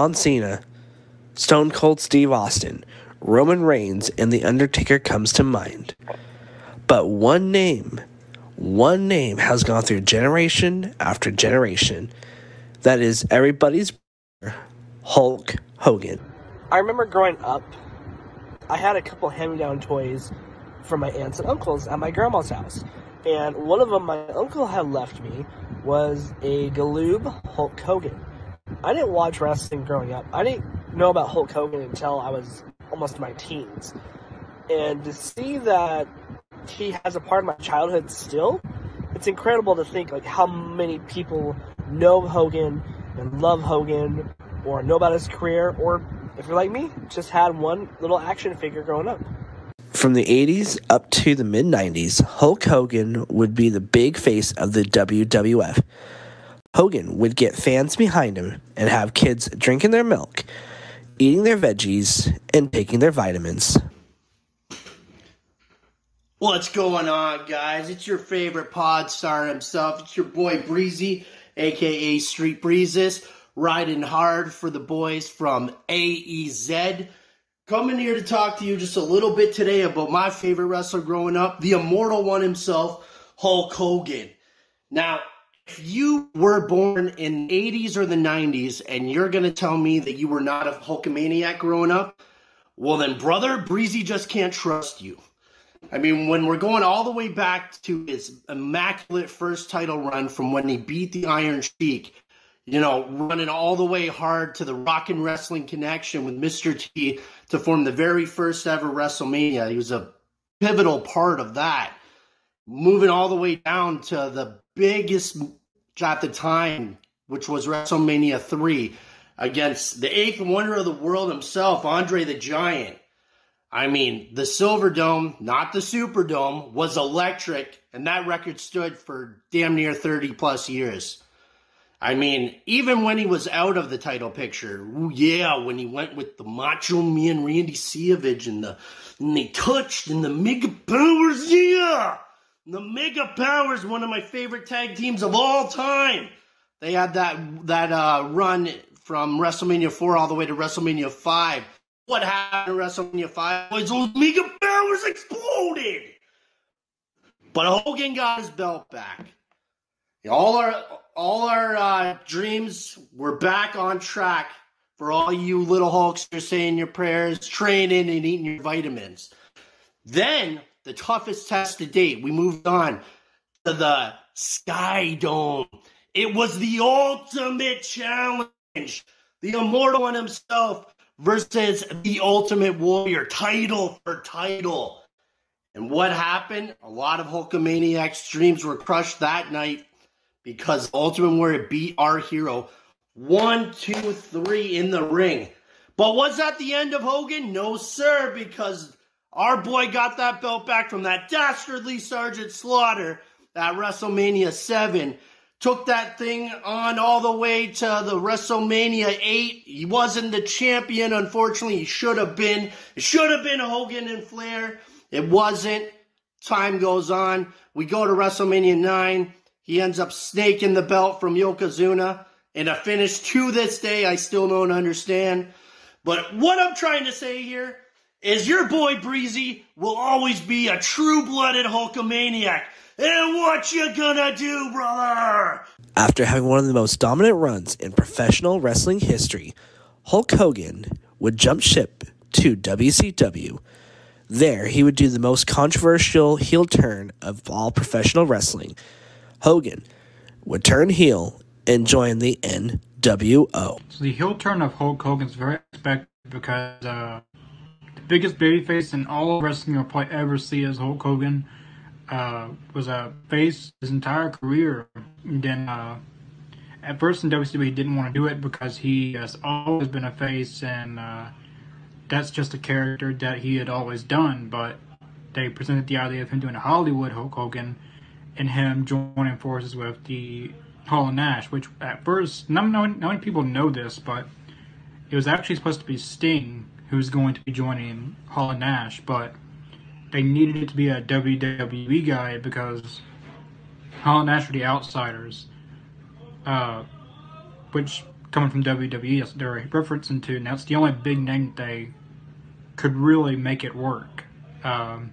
John Cena, Stone Cold Steve Austin, Roman Reigns, and The Undertaker comes to mind. But one name, one name has gone through generation after generation. That is everybody's Hulk Hogan. I remember growing up, I had a couple hand me down toys from my aunts and uncles at my grandma's house. And one of them my uncle had left me was a Galoob Hulk Hogan. I didn't watch wrestling growing up. I didn't know about Hulk Hogan until I was almost in my teens. And to see that he has a part of my childhood still, it's incredible to think like how many people know Hogan and love Hogan or know about his career or if you're like me, just had one little action figure growing up. From the 80s up to the mid 90s, Hulk Hogan would be the big face of the WWF. Hogan would get fans behind him and have kids drinking their milk, eating their veggies, and taking their vitamins. What's going on, guys? It's your favorite pod star himself. It's your boy Breezy, aka Street Breezes, riding hard for the boys from AEZ. Coming here to talk to you just a little bit today about my favorite wrestler growing up, the immortal one himself, Hulk Hogan. Now, you were born in the 80s or the 90s and you're going to tell me that you were not a Hulkamaniac growing up, well then, brother, Breezy just can't trust you. I mean, when we're going all the way back to his immaculate first title run from when he beat the Iron Sheik, you know, running all the way hard to the Rock and Wrestling connection with Mr. T to form the very first ever WrestleMania. He was a pivotal part of that. Moving all the way down to the biggest the time, which was WrestleMania 3 against the eighth wonder of the world himself, Andre the Giant. I mean, the Silver Dome, not the Superdome, was electric, and that record stood for damn near 30 plus years. I mean, even when he was out of the title picture, ooh, yeah, when he went with the Macho Man Randy Savage and the and they touched and the Mega Powers, yeah, the Mega Powers, one of my favorite tag teams of all time. They had that that uh, run from WrestleMania 4 all the way to WrestleMania 5 what happened in WrestleMania 5 was those Mega Powers exploded. But Hogan got his belt back. All our all our uh, dreams were back on track for all you little Hulks who are saying your prayers, training, and eating your vitamins. Then the toughest test to date, we moved on to the Sky Dome. It was the ultimate challenge. The immortal one himself versus the Ultimate Warrior, title for title. And what happened? A lot of Hulkamaniac's dreams were crushed that night because Ultimate Warrior beat our hero one, two, three in the ring. But was that the end of Hogan? No, sir, because our boy got that belt back from that dastardly Sergeant Slaughter at WrestleMania 7 took that thing on all the way to the WrestleMania 8. He wasn't the champion, unfortunately. He should have been. It should have been Hogan and Flair. It wasn't. Time goes on. We go to WrestleMania 9. He ends up snaking the belt from Yokozuna. And a finish to this day, I still don't understand. But what I'm trying to say here is your boy Breezy will always be a true blooded Hulkamaniac. And what you gonna do, brother? After having one of the most dominant runs in professional wrestling history, Hulk Hogan would jump ship to WCW. There, he would do the most controversial heel turn of all professional wrestling. Hogan would turn heel and join the NWO. So the heel turn of Hulk Hogan is very expected because uh, the biggest babyface in all of wrestling you'll probably ever see is Hulk Hogan uh, was a face his entire career. And then uh, at first in WWE, he didn't want to do it because he has always been a face, and uh, that's just a character that he had always done. But they presented the idea of him doing a Hollywood Hulk Hogan and him joining forces with the Hall and Nash, which at first, not, not, not many people know this, but it was actually supposed to be Sting who's going to be joining Hall and Nash, but they needed it to be a WWE guy because Hall and Nash were the outsiders, uh, which coming from WWE, they're referencing to, and that's the only big name they could really make it work. Um,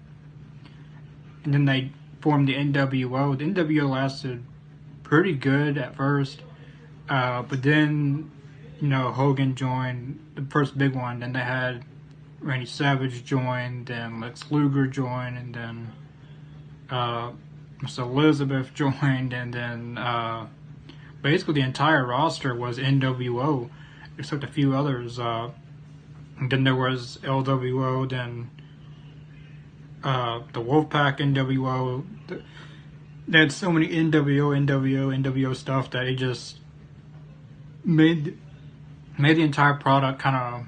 and then they formed the NWO. The NWO lasted pretty good at first, uh, but then you know Hogan joined the first big one. Then they had Randy Savage join, then Lex Luger joined, and then uh, Miss Elizabeth joined, and then uh, basically the entire roster was NWO, except a few others. Uh, then there was LWO, then uh, the Wolfpack NWO. They had so many NWO, NWO, NWO stuff that it just made made the entire product kind of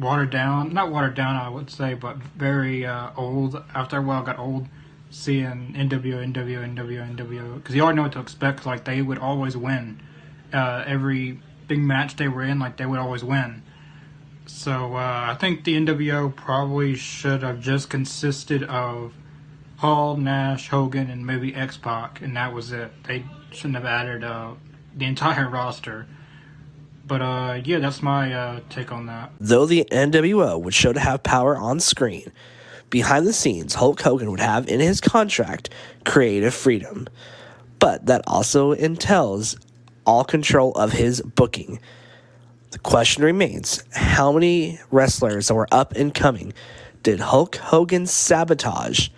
watered down. Not watered down, I would say, but very uh, old. After a while, got old seeing NWO, NWO, NWO, NWO because you already know what to expect. Like they would always win uh, every big match they were in. Like they would always win. So uh, I think the NWO probably should have just consisted of Hall, Nash, Hogan, and maybe X Pac, and that was it. They shouldn't have added uh, the entire roster. But uh, yeah, that's my uh, take on that. Though the NWO would show to have power on screen, behind the scenes, Hulk Hogan would have in his contract creative freedom. But that also entails all control of his booking. The question remains how many wrestlers that were up and coming did Hulk Hogan sabotage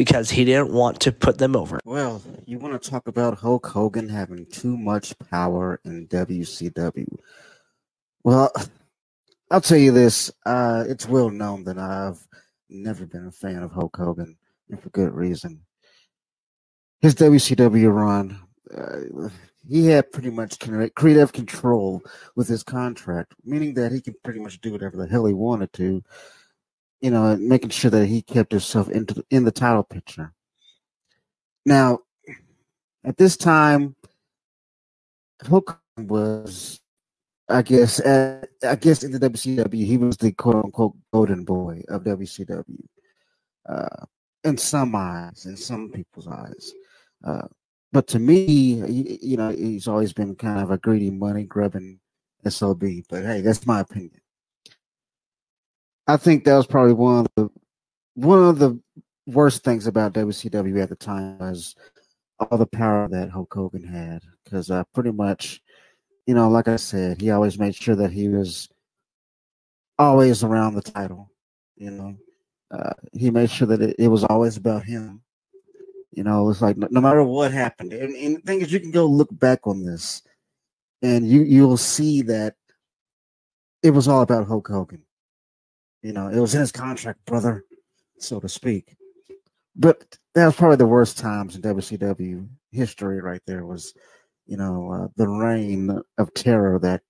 because he didn't want to put them over? Well, you want to talk about Hulk Hogan having too much power in WCW. Well, I'll tell you this. Uh, it's well known that I've never been a fan of Hulk Hogan, and for good reason. His WCW run, uh, he had pretty much creative control with his contract, meaning that he could pretty much do whatever the hell he wanted to, you know, making sure that he kept himself into the, in the title picture. Now, at this time, Hulk was, I guess, at, I guess in the WCW, he was the quote unquote golden boy of WCW. Uh, in some eyes, in some people's eyes. Uh, but to me, you know, he's always been kind of a greedy, money grubbing sob. But hey, that's my opinion. I think that was probably one of the one of the worst things about WCW at the time was all the power that Hulk Hogan had. Because uh, pretty much, you know, like I said, he always made sure that he was always around the title. You know, uh, he made sure that it, it was always about him you know, it's like no, no matter what happened, and, and the thing is, you can go look back on this, and you you'll see that it was all about Hulk Hogan. You know, it was in his contract, brother, so to speak. But that was probably the worst times in WCW history, right there. Was you know uh, the reign of terror that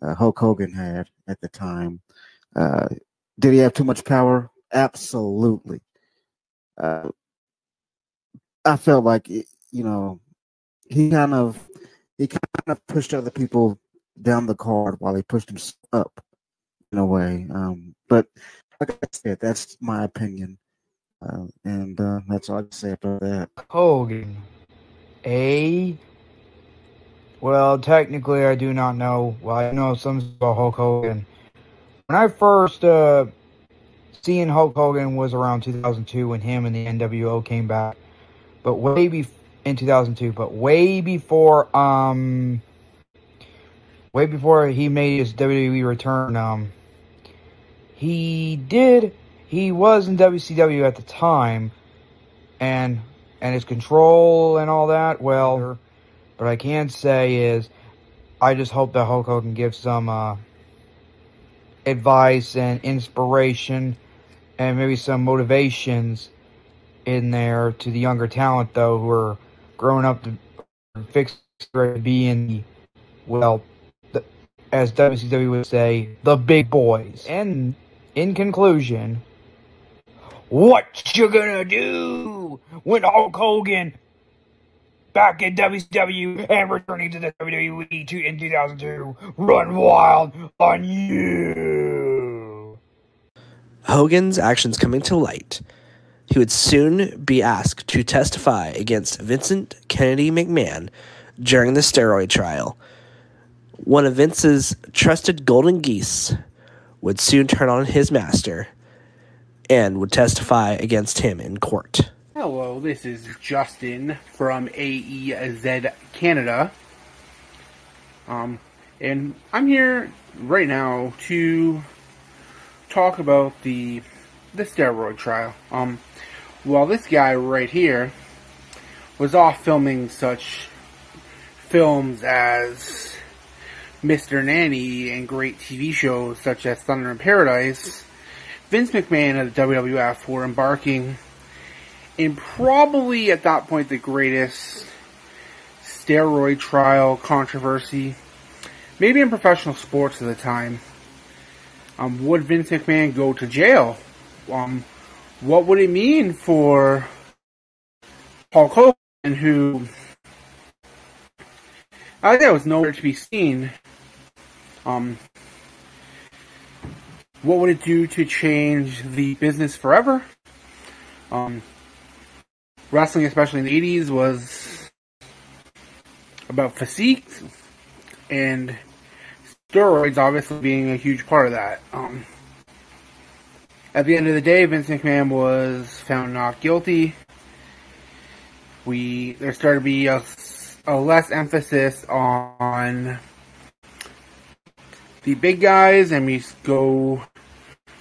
uh, Hulk Hogan had at the time. Uh, did he have too much power? Absolutely. Uh, I felt like you know he kind of he kind of pushed other people down the card while he pushed himself up in a way. Um, but like I said, that's my opinion, uh, and uh, that's all I can say about that. Hogan, a well, technically, I do not know. Well, I know some about Hulk Hogan. When I first uh, seeing Hulk Hogan was around 2002 when him and the NWO came back but way be in 2002, but way before um way before he made his WWE return um he did he was in WCW at the time and and his control and all that well but I can say is I just hope that Hulk Hogan gives some uh advice and inspiration and maybe some motivations in there to the younger talent though who are growing up to fix to be in the well the, as WCW would say the big boys. And in conclusion what you gonna do when Hulk Hogan back in WCW and returning to the WWE to, in 2002 run wild on you Hogan's actions coming to light he would soon be asked to testify against Vincent Kennedy McMahon, during the steroid trial. One of Vince's trusted golden geese would soon turn on his master and would testify against him in court. Hello, this is Justin from AEZ Canada. Um, and I'm here right now to talk about the the steroid trial. Um, well, this guy right here was off filming such films as Mr. Nanny and great TV shows such as Thunder in Paradise. Vince McMahon and the WWF were embarking in probably at that point the greatest steroid trial controversy, maybe in professional sports at the time. Um, would Vince McMahon go to jail? Um, what would it mean for Hulk Hogan, who I think was nowhere to be seen? Um, what would it do to change the business forever? Um, wrestling, especially in the 80s, was about physique and steroids obviously being a huge part of that. Um, at the end of the day, Vince McMahon was found not guilty. We there started to be a, a less emphasis on the big guys, and we go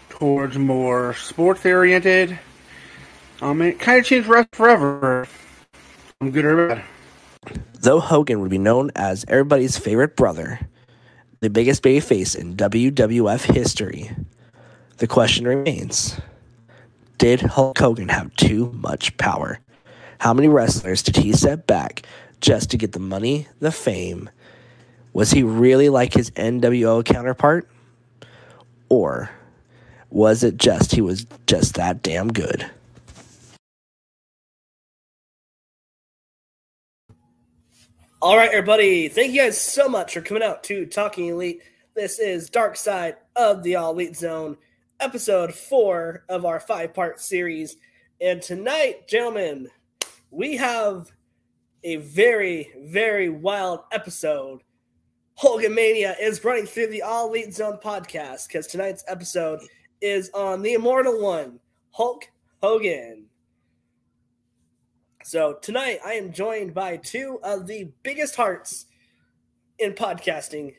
towards more sports oriented. Um, it kind of changed wrestling forever. I'm good or bad. Though Hogan would be known as everybody's favorite brother, the biggest babyface in WWF history, the question remains Did Hulk Hogan have too much power? How many wrestlers did he set back just to get the money, the fame? Was he really like his NWO counterpart? Or was it just he was just that damn good? All right, everybody. Thank you guys so much for coming out to Talking Elite. This is Dark Side of the All Elite Zone, episode four of our five part series. And tonight, gentlemen, we have a very, very wild episode. Hogan Mania is running through the All Elite Zone podcast because tonight's episode is on the immortal one, Hulk Hogan. So tonight I am joined by two of the biggest hearts in podcasting.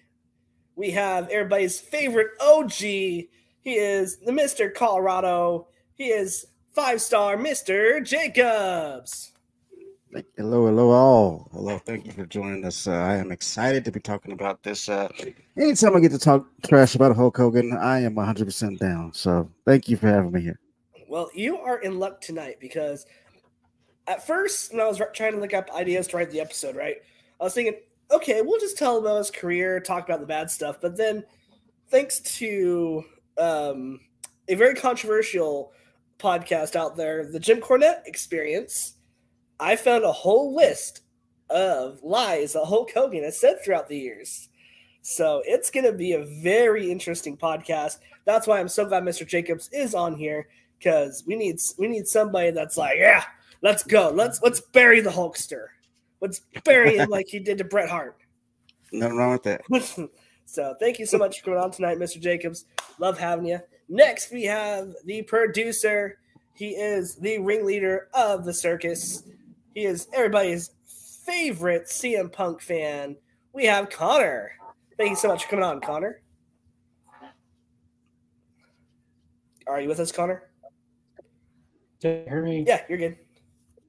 We have everybody's favorite OG. He is the Mr. Colorado. He is five star Mr. Jacobs. Hello, hello, all. Hello, thank you for joining us. Uh, I am excited to be talking about this. Uh, anytime I get to talk trash about Hulk Hogan, I am 100% down. So thank you for having me here. Well, you are in luck tonight because at first, when I was trying to look up ideas to write the episode, right, I was thinking, okay, we'll just tell about his career, talk about the bad stuff. But then, thanks to um, a very controversial podcast out there, the Jim Cornette Experience, I found a whole list of lies that Hulk Hogan has said throughout the years. So it's going to be a very interesting podcast. That's why I'm so glad Mr. Jacobs is on here because we need we need somebody that's like, yeah, let's go, let's let's bury the Hulkster, let's bury him like he did to Bret Hart. Nothing wrong with that. so thank you so much for coming on tonight, Mr. Jacobs. Love having you. Next, we have the producer. He is the ringleader of the circus. He is everybody's favorite CM Punk fan. We have Connor. Thank you so much for coming on, Connor. Are you with us, Connor? Can you hear me? Yeah, you're good.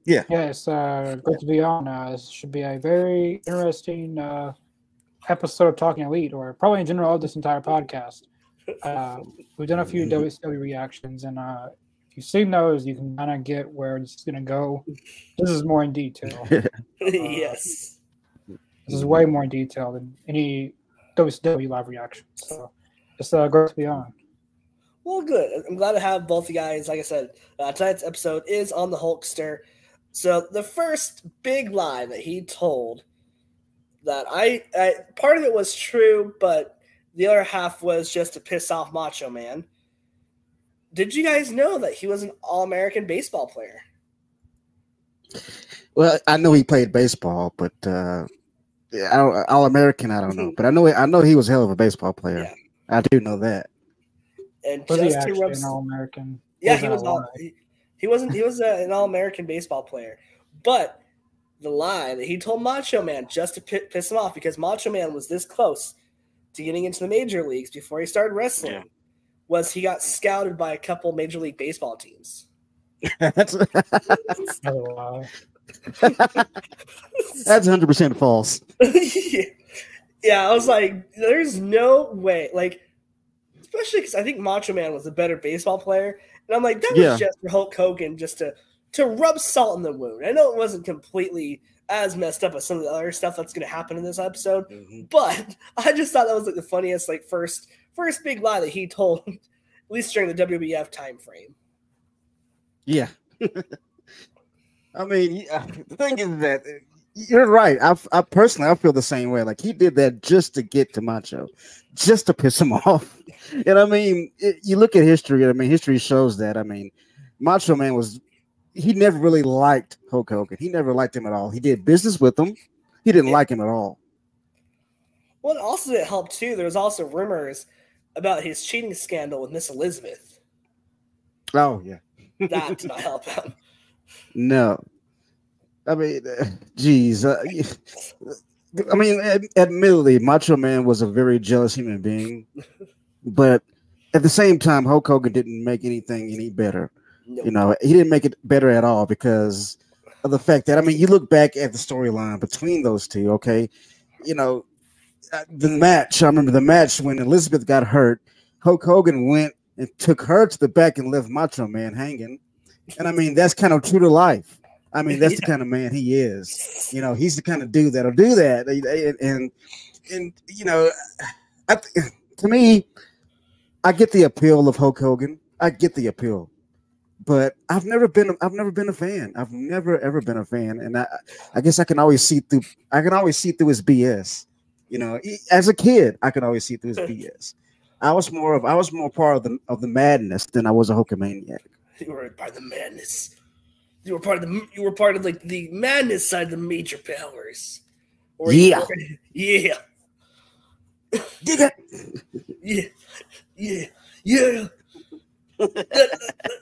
Yeah. Yes, uh, good to be on. Uh, this should be a very interesting uh, episode of Talking Elite, or probably in general of this entire podcast. Uh, we've done a few WCW reactions, and uh, if you've seen those, you can kind of get where this is going to go. This is more in detail. yes. This is way more in detail than any WCW live reaction. So it's uh, great to be on. Well, good. I'm glad to have both you guys. Like I said, uh, tonight's episode is on the Hulkster. So the first big lie that he told that I, I part of it was true, but the other half was just to piss off Macho Man. Did you guys know that he was an All-American baseball player? Well, I know he played baseball, but uh, All American, I don't know, but I know I know he was a hell of a baseball player. Yeah. I do know that. And Was he just to actually rub an All American? Yeah, he was all, he, he wasn't he was a, an all American baseball player. But the lie that he told Macho Man just to pi- piss him off because Macho Man was this close to getting into the major leagues before he started wrestling Yeah. Was he got scouted by a couple major league baseball teams. that's Another lie. that's hundred percent false. yeah. yeah, I was like, there's no way. Like, especially because I think Macho Man was a better baseball player. And I'm like, that was Yeah. just for Hulk Hogan just to to rub salt in the wound. I know it wasn't completely as messed up as some of the other stuff that's going to happen in this episode, mm-hmm. but I just thought that was like the funniest, like first first big lie that he told, at least during the WWF time frame. Yeah. I mean, yeah, the thing is that uh, you're right. I, I personally, I feel the same way. Like he did that just to get to Macho, just to piss him off. And I mean, it, you look at history. I mean, history shows that. I mean, Macho Man was he never really liked Hulk Hogan. He never liked him at all. He did business with him. He didn't Yeah. like him at all. Well, also it helped too. There was also rumors about his cheating scandal with Miss Elizabeth. Oh yeah. That did not help him. No. I mean, geez. Uh, I mean, admittedly, Macho Man was a very jealous human being, but at the same time, Hulk Hogan didn't make anything any better. No. You know, he didn't make it better at all because of the fact that I mean, you look back at the storyline between those two. Okay, you know, the match. I remember the match when Elizabeth got hurt. Hulk Hogan went and took her to the back and left Macho Man hanging. And I mean, that's kind of true to life. I mean, that's the kind of man he is. You know, he's the kind of dude that'll do that. And and, and you know, I, to me, I get the appeal of Hulk Hogan. I get the appeal, but I've never been. I've never been a fan. I've never ever been a fan, and I, I guess I can always see through. I can always see through his BS. You know, as a kid, I could always see through his BS. I was more of I was more part of the of the madness than I was a Hulkamaniac. You were part of the madness. You were part of the. You were part of like the madness side of the Mega Powers. Or Yeah. were- yeah, it. yeah, yeah, yeah.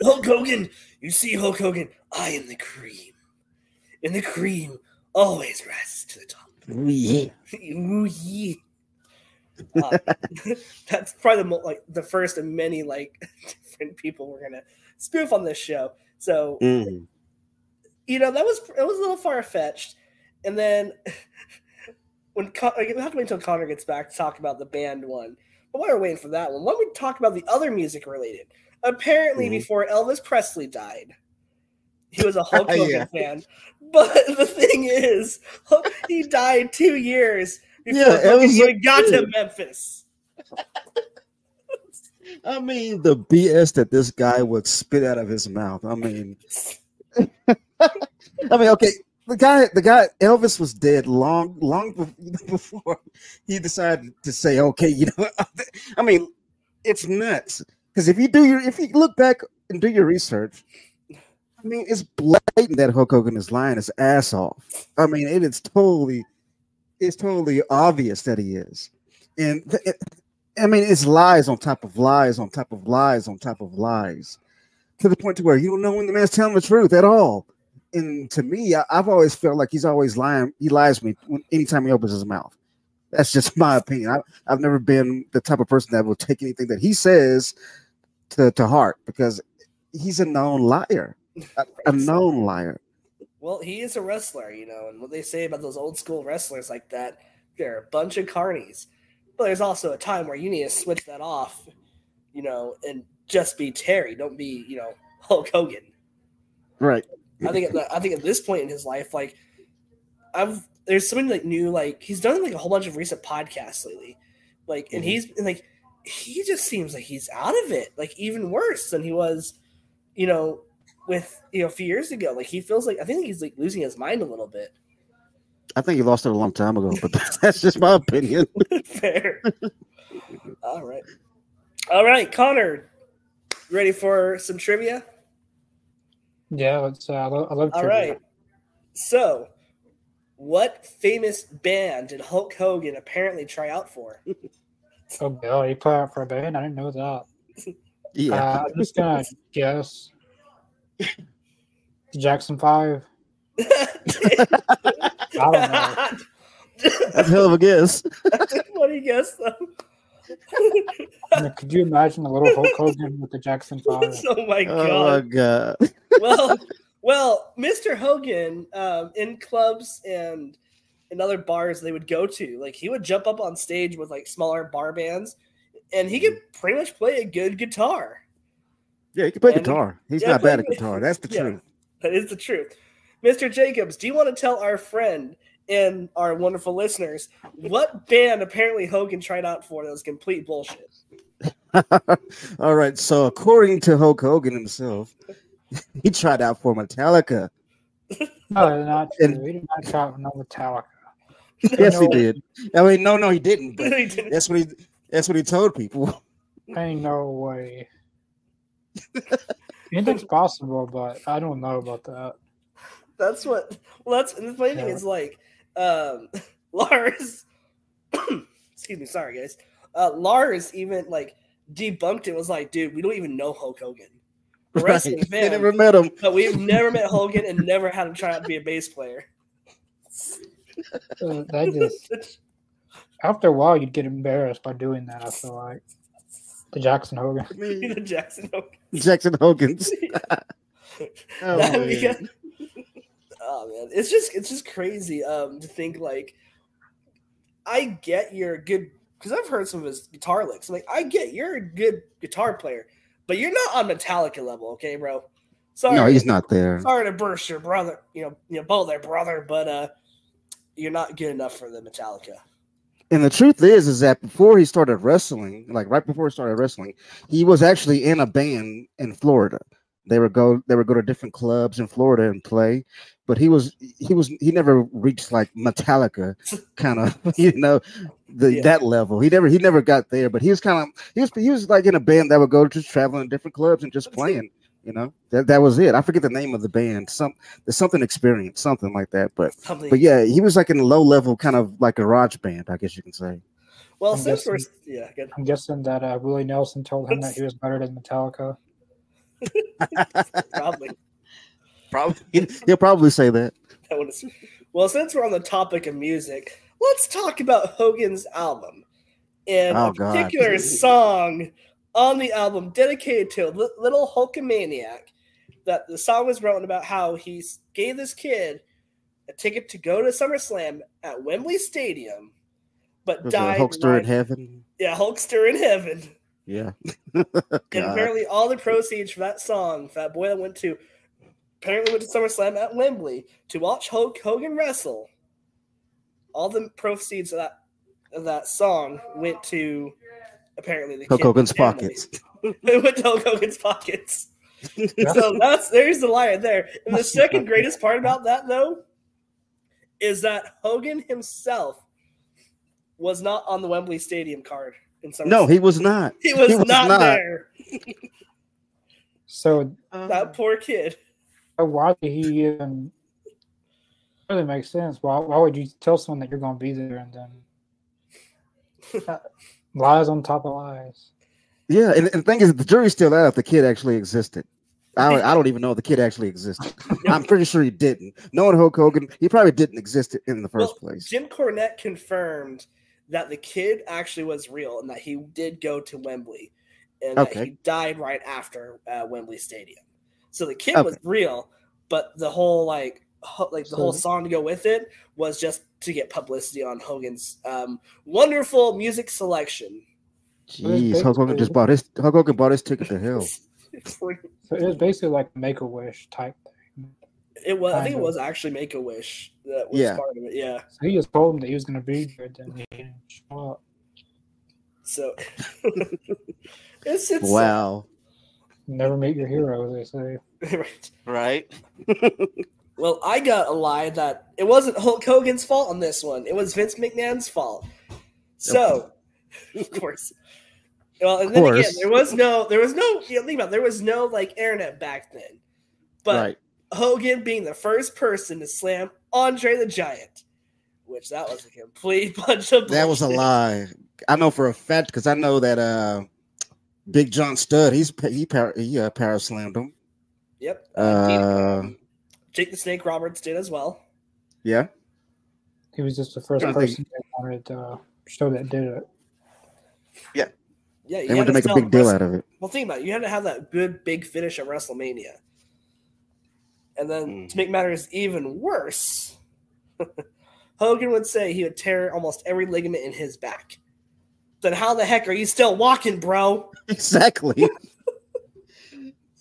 Hulk Hogan. You see, Hulk Hogan. I am the cream, and the cream always rises to the top. Yeah. Ooh, yeah. Uh, that's probably the mo- like the first of many like different people we're gonna spoof on this show. So Mm. you know that was it was a little far fetched. And then when Con- we have to wait until Connor gets back to talk about the band one. But while we're waiting for that one, why don't we talk about the other music related? Apparently, Mhm. before Elvis Presley died, he was a Hulk Hogan Yeah. fan. But the thing is, he died two years before Yeah, even got to Memphis. I mean, the BS that this guy would spit out of his mouth. I mean, I mean, okay, the guy, the guy, Elvis was dead long, long before he decided to say, okay, you know, I mean, it's nuts because if you do your, if you look back and do your research, I mean, it's blatant that Hulk Hogan is lying his ass off. I mean, it is totally, it's totally obvious that he is, and it- I mean, it's lies on top of lies on top of lies on top of lies, to the point to where you don't know when the man's telling the truth at all. And to me, I, I've always felt like he's always lying. He lies to me when, anytime he opens his mouth. That's just my opinion. I, I've never been the type of person that will take anything that he says to, to heart because he's a known liar, a, a known liar. Well, he is a wrestler, you know, and what they say about those old school wrestlers like that, they're a bunch of carnies. But there's also a time where you need to switch that off, you know, and just be Terry. Don't be, you know, Hulk Hogan. Right. I think at the, I think at this point in his life, like I've there's so many like new like he's done like a whole bunch of recent podcasts lately, like and Mhm. he's and, like he just seems like he's out of it, like even worse than he was, you know, with you know a few years ago. Like he feels like I think he's like losing his mind a little bit. I think he lost it a long time ago, but that's just my opinion. Fair. All right, all right, Connor, ready for some trivia? Yeah, let's. Uh, I love, I love All trivia. right. So, What famous band did Hulk Hogan apparently try out for? Oh, Bill, he put out for a band? I didn't know that. Yeah. Uh, I'm just gonna guess. The Jackson Five. I don't know. That's a hell of a guess. what do you guess though? I mean, could you imagine a little Hulk Hogan with the Jackson Five? oh my Oh my god. god. well, well, Mr. Hogan, um, in clubs and in other bars they would go to, like he would jump up on stage with like smaller bar bands, and he could pretty much play a good guitar. Yeah, he can play And- guitar. He's yeah, not bad at guitar. That's the yeah. truth. That is the truth. Mr. Jacobs, do you want to tell our friend and our wonderful listeners what band apparently Hogan tried out for that was complete bullshit? All right. So according to Hulk Hogan himself, he tried out for Metallica. No, that's not true. And- He did not try out no Metallica. Yes, he No. did. I mean, no, no, he didn't. But He didn't- that's what he. That's what he told people. Ain't no way. Anything's possible, but I don't know about that. That's what. Well, that's and the funny thing Yeah. is like, um, Lars. excuse me, sorry guys. Uh, Lars even like debunked it. Was like, dude, we don't even know Hulk Hogan. We're Right. wrestling They fan, never met him. but we've never met Hogan and never had him try out to be a bass player. Uh, that just after a while you'd get embarrassed by doing that. I feel like the Jackson Hogan. The Jackson Hogan. Jackson Hogan's. Oh, man. beca- oh man, it's just it's just crazy um to think like I get you're a good because I've heard some of his guitar licks. I'm like, I get you're a good guitar player, but you're not on Metallica level, okay, bro? Sorry, No, he's not there. sorry to burst your brother, you know, you know, both their brother, but uh, you're not good enough for the Metallica. And the truth is, is that before he started wrestling, like right before he started wrestling, he was actually in a band in Florida. They would go, they would go to different clubs in Florida and play. But he was, he was, he never reached like Metallica, kind of, you know, the Yeah. that level. He never, he never got there. But he was kind of, he was, he was like in a band that would go just traveling to different clubs and just playing. You know, that that was it. I forget the name of the band. Some there's something experience, something like that. But Something. but yeah, he was like in a low level, kind of like a garage band, I guess you can say. well, I'm since we're yeah, good. I'm guessing that uh, Willie Nelson told him that he was better than Metallica. probably. Probably he'll probably say that. That would well, since we're on the topic of music, let's talk about Hogan's album and Oh, a God. particular song on the album dedicated to Li- Little Hulkamaniac. That the song was written about how he gave this kid a ticket to go to SummerSlam at Wembley Stadium, but Was died. Hulkster in heaven. yeah, Hulkster in heaven. Yeah. And apparently, all the proceeds for that song, for that boy that went to, apparently went to SummerSlam at Wembley to watch Hulk Hogan wrestle. All the proceeds of that of that song went to apparently the Hulk kid's Hogan's pockets. it went to Hulk Hogan's pockets. so that's there's the lie there. And the second greatest part about that though is that Hogan himself was not on the Wembley Stadium card in SummerSlam. No, he was not. he was, he was not, not. there. So That poor kid. why did he even? Really makes sense. Why? Why would you tell someone that you're going to be there and then uh, lies on top of lies? Yeah, and, and the thing is, the jury's still out if the kid actually existed. I, I don't even know if the kid actually existed. I'm pretty sure he didn't. Knowing Hulk Hogan, he probably didn't exist in the first Well, place. Jim Cornette confirmed that the kid actually was real and that he did go to Wembley and that he died right after uh, Wembley Stadium. So the kid was real, but the whole like ho- like the whole song to go with it was just to get publicity on Hogan's um, wonderful music selection. Jeez, Hulk Hogan just bought his Hulk Hogan bought his ticket to hell. So it was basically like make a wish type thing. It was. I think it was actually Make a Wish that was Yeah. part of it. Yeah. So he just told him that he was going to be there, then he didn't show up. So it's it's Wow. Never meet your hero, they say. right. Right. Well, I got a lie that it wasn't Hulk Hogan's fault on this one. It was Vince McMahon's fault. So, of course. Well, and then again, there was no, there was no. You know, think about, it, there was no like internet back then. But right. Hogan being the first person to slam Andre the Giant which that was a complete bunch of That was a lie. I know for a fact because I know that uh, Big John Studd he's he he uh, power slammed him. Yep. Uh, Jake the Snake Roberts did as well. yeah, He was just the first I think- person that wanted to show that did it. Yeah, Yeah, you they wanted to make a big deal out of it. Well, think about it. You had to have that good big finish at WrestleMania. And then Mm. to make matters even worse, Hogan would say he would tear almost every ligament in his back. Then how the heck are you still walking, bro? Exactly.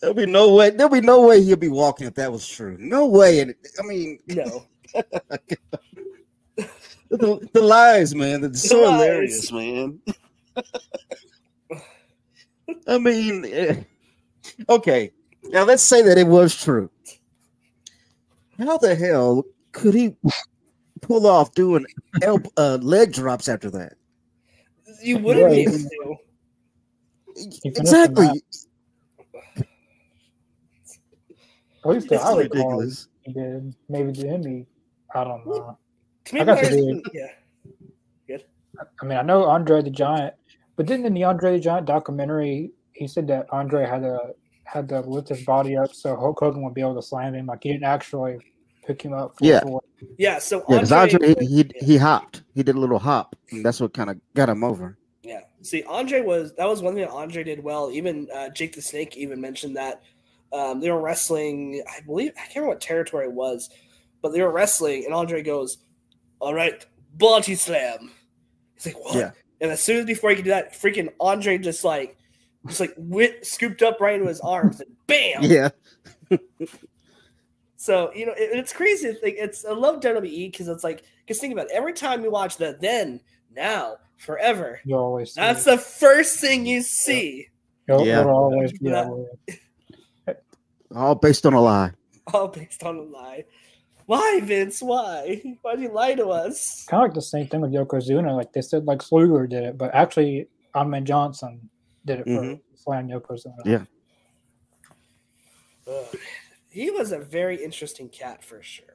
There'll be no way. There'll be no way he'll be walking if that was true. No way. And I mean, No. the, the lies, man. It's so lies. hilarious, man. I mean, eh, okay. Now let's say that it was true. How the hell could he pull off doing elb- uh, leg drops after that? You wouldn't be Right. able to. finished the Exactly. match. At least It's I recall ridiculous. he did. Maybe to him, he, I don't know. To make I got to matters do even- yeah. I mean, I know Andre the Giant, but didn't in the Andre the Giant documentary, he said that Andre had to had to lift his body up so Hulk Hogan would be able to slam him. Like he didn't actually pick him up. full Yeah. force. Yeah, so Yeah, because Andre, Andre, he, he he hopped. He did a little hop, and that's what kind of got him over. Yeah. See, Andre was that was one thing that Andre did well. Even uh, Jake the Snake even mentioned that um, they were wrestling. I believe I can't remember what territory it was, but they were wrestling, and Andre goes, "All right, body slam." He's like, "What?" Yeah. And as soon as before he could do that, freaking Andre just like, just like wit, scooped up right into his arms and bam. Yeah, So you know, it, it's crazy. It's, like, it's I love WWE because it's like, because think about it, every time you watch the then, now, forever. You always see. That's the first thing you see. It'll, Yeah. it'll always be Yeah. that way. All based on a lie. All based on a lie. Why, Vince? Why? Why do you lie to us? Kind of like the same thing with Yokozuna. Like they said, like Luger did it, but actually, Ahmed Johnson did it for Mhm. Slam Yokozuna. Yeah. Ugh. He was a very interesting cat for sure.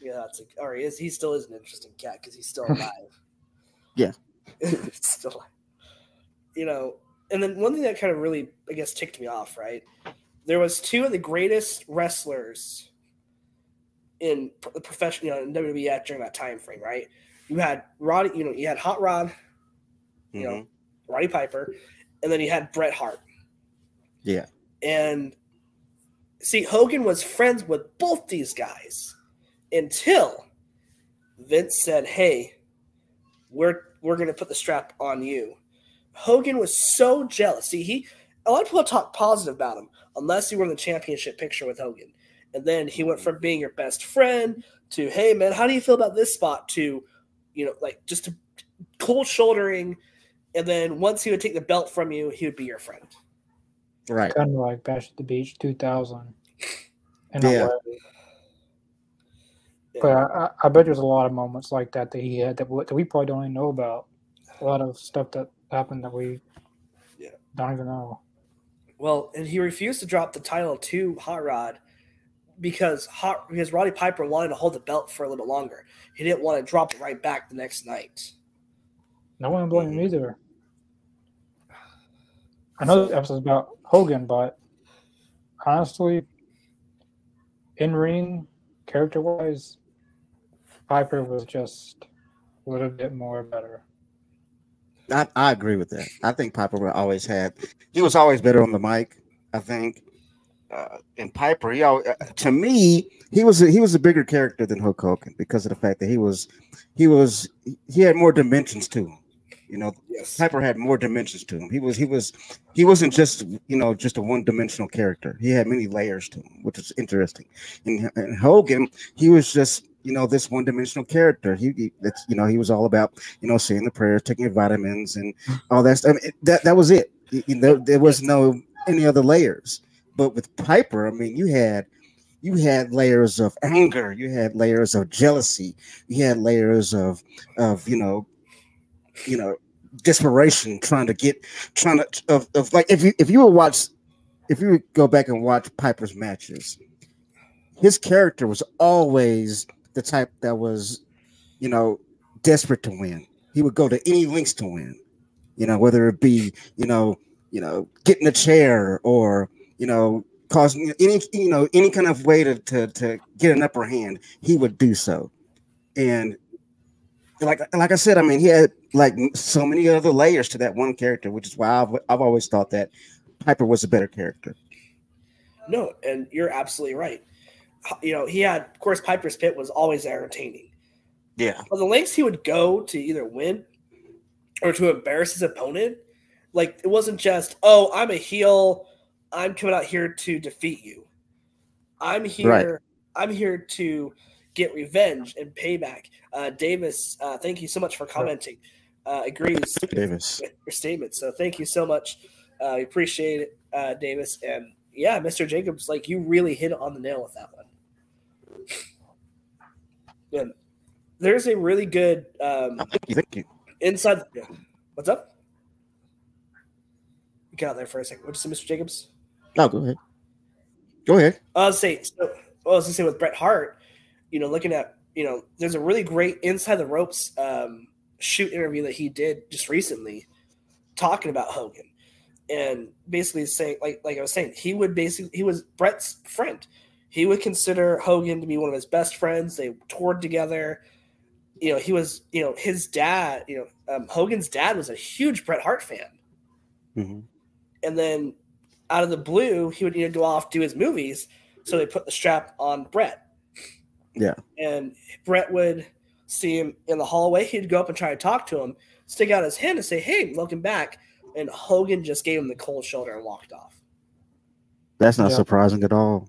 Yeah, that's a, or he is. He still is an interesting cat because he's still alive. Yeah. still, alive. you know. And then one thing that kind of really, I guess, ticked me off. Right, there was two of the greatest wrestlers in the profession, you know, in WWE during that time frame. Right, you had Roddy. You know, you had Hot Rod, you know, mm-hmm. Roddy Piper, and then you had Bret Hart. Yeah. And see, Hogan was friends with both these guys until Vince said, "Hey, we're we're gonna put the strap on you." Hogan was so jealous. See, he a lot of people talk positive about him, unless you were in the championship picture with Hogan. And then he went from being your best friend to, "Hey, man, how do you feel about this spot?" to, you know, like just to cold shouldering. And then once he would take the belt from you, he would be your friend. Right. Kind of like Bash at the Beach 2000. In Yeah. a way. But I, I- I bet there's a lot of moments like that that he had that we, that we probably don't even know about. A lot of stuff that happened that we Yeah. don't even know. Well, and he refused to drop the title to Hot Rod because Hot because Roddy Piper wanted to hold the belt for a little bit longer. He didn't want to drop it right back the next night. No one blame either. I know this episode's about Hogan, but honestly, in ring, character wise, Piper was just a little bit more better. I, I agree with that. I think Piper always had. He was always better on the mic. I think. Uh, and Piper, he always, uh, to me, he was a, he was a bigger character than Hulk Hogan because of the fact that he was he was he had more dimensions to him. You know, Yes. Piper had more dimensions to him. He was he was he wasn't just you know just a one dimensional character. He had many layers to him, which is interesting. And, and Hogan, he was just you know this one dimensional character. He, he that's you know he was all about you know saying the prayers, taking vitamins, and mm-hmm. all that stuff. I mean, that that was it. You you know, there was no any other layers. But with Piper, I mean, you had you had layers of anger, you had layers of jealousy, you had layers of of you know you know desperation trying to get trying to of, of like if you if you would watch if you would go back and watch Piper's matches, his character was always the type that was you know, desperate to win. He would go to any lengths to win. You know, whether it be, you know, you know, getting a chair or, you know, causing any, you know, any kind of way to to, to get an upper hand, he would do so. And like like I said, I mean, he had like so many other layers to that one character, which is why I've I've always thought that Piper was a better character. No, and you're absolutely right. You know, he had, of course, Piper's Pit was always entertaining. Yeah. But the lengths he would go to either win or to embarrass his opponent, like it wasn't just, oh, I'm a heel, I'm coming out here to defeat you. I'm here, Right. I'm here to get revenge and payback. Uh, Davis, uh, thank you so much for commenting. Uh, agrees Davis. with your statement. So thank you so much. Uh, we appreciate it, uh, Davis. And yeah, Mr. Jacobs, like you really hit on the nail with that one. And there's a really good um, Thank you. Thank you. inside. What's up? You got out there for a second. What'd you say, Mr. Jacobs? No, go ahead. Go ahead. I was say, so, well, I was gonna say with Bret Hart, you know, looking at, you know, there's a really great inside the ropes um, shoot interview that he did just recently, talking about Hogan, and basically saying, like, like I was saying, he would basically he was Bret's friend. He would consider Hogan to be one of his best friends. They toured together. You know, he was, you know, his dad. You know, um, Hogan's dad was a huge Bret Hart fan Mhm. and then out of the blue, he would you know go off do his movies. So they put the strap on Bret. Yeah. And Bret would see him in the hallway. He'd go up and try to talk to him, stick out his hand and say, "Hey, welcome back." And Hogan just gave him the cold shoulder and walked off. That's not Yeah. surprising at all.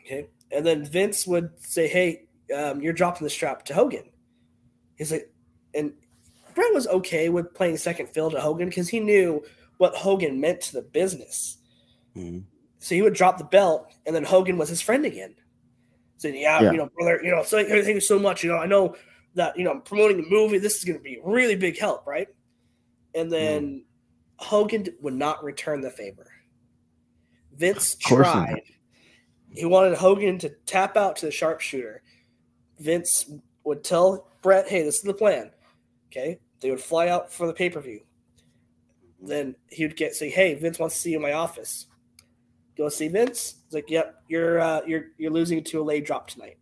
Okay. And then Vince would say, Hey, um, you're dropping the strap to Hogan. He's like, and Bret was okay with playing second fiddle to Hogan because he knew what Hogan meant to the business. Mhm. So he would drop the belt, and then Hogan was his friend again. Said, yeah, Yeah. you know, brother, you know, so thank you so much. You know, I know that, you know, I'm promoting the movie. This is going to be really big help, right? And then Hogan would not return the favor. Vince tried. He wanted Hogan to tap out to the sharpshooter. Vince would tell Bret, hey, this is the plan. Okay. They would fly out for the pay per view. Then he would get say, hey, Vince wants to see you in my office. Go see Vince. He's like, yep, you're uh, you're you're losing to a leg drop tonight.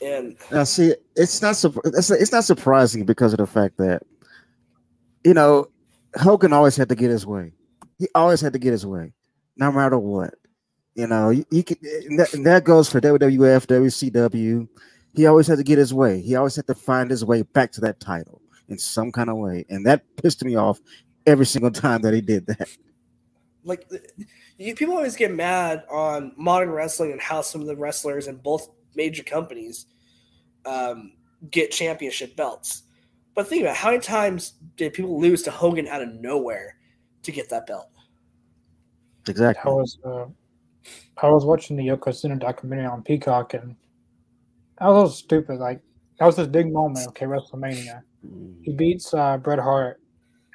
And Now, see, it's not it's, it's not surprising because of the fact that you know Hogan always had to get his way. He always had to get his way, no matter what. You know, you, you could, and that, and that goes for WWF, WCW. He always had to get his way. He always had to find his way back to that title in some kind of way, and that pissed me off every single time that he did that. like you, people always get mad on modern wrestling and how some of the wrestlers in both major companies um, get championship belts. But think about it, how many times did people lose to Hogan out of nowhere to get that belt? I Exactly. was uh, I was watching the Yokozuna documentary on Peacock, and I was a little stupid. Like that was this big moment. Okay, WrestleMania. He beats uh, Bret Hart,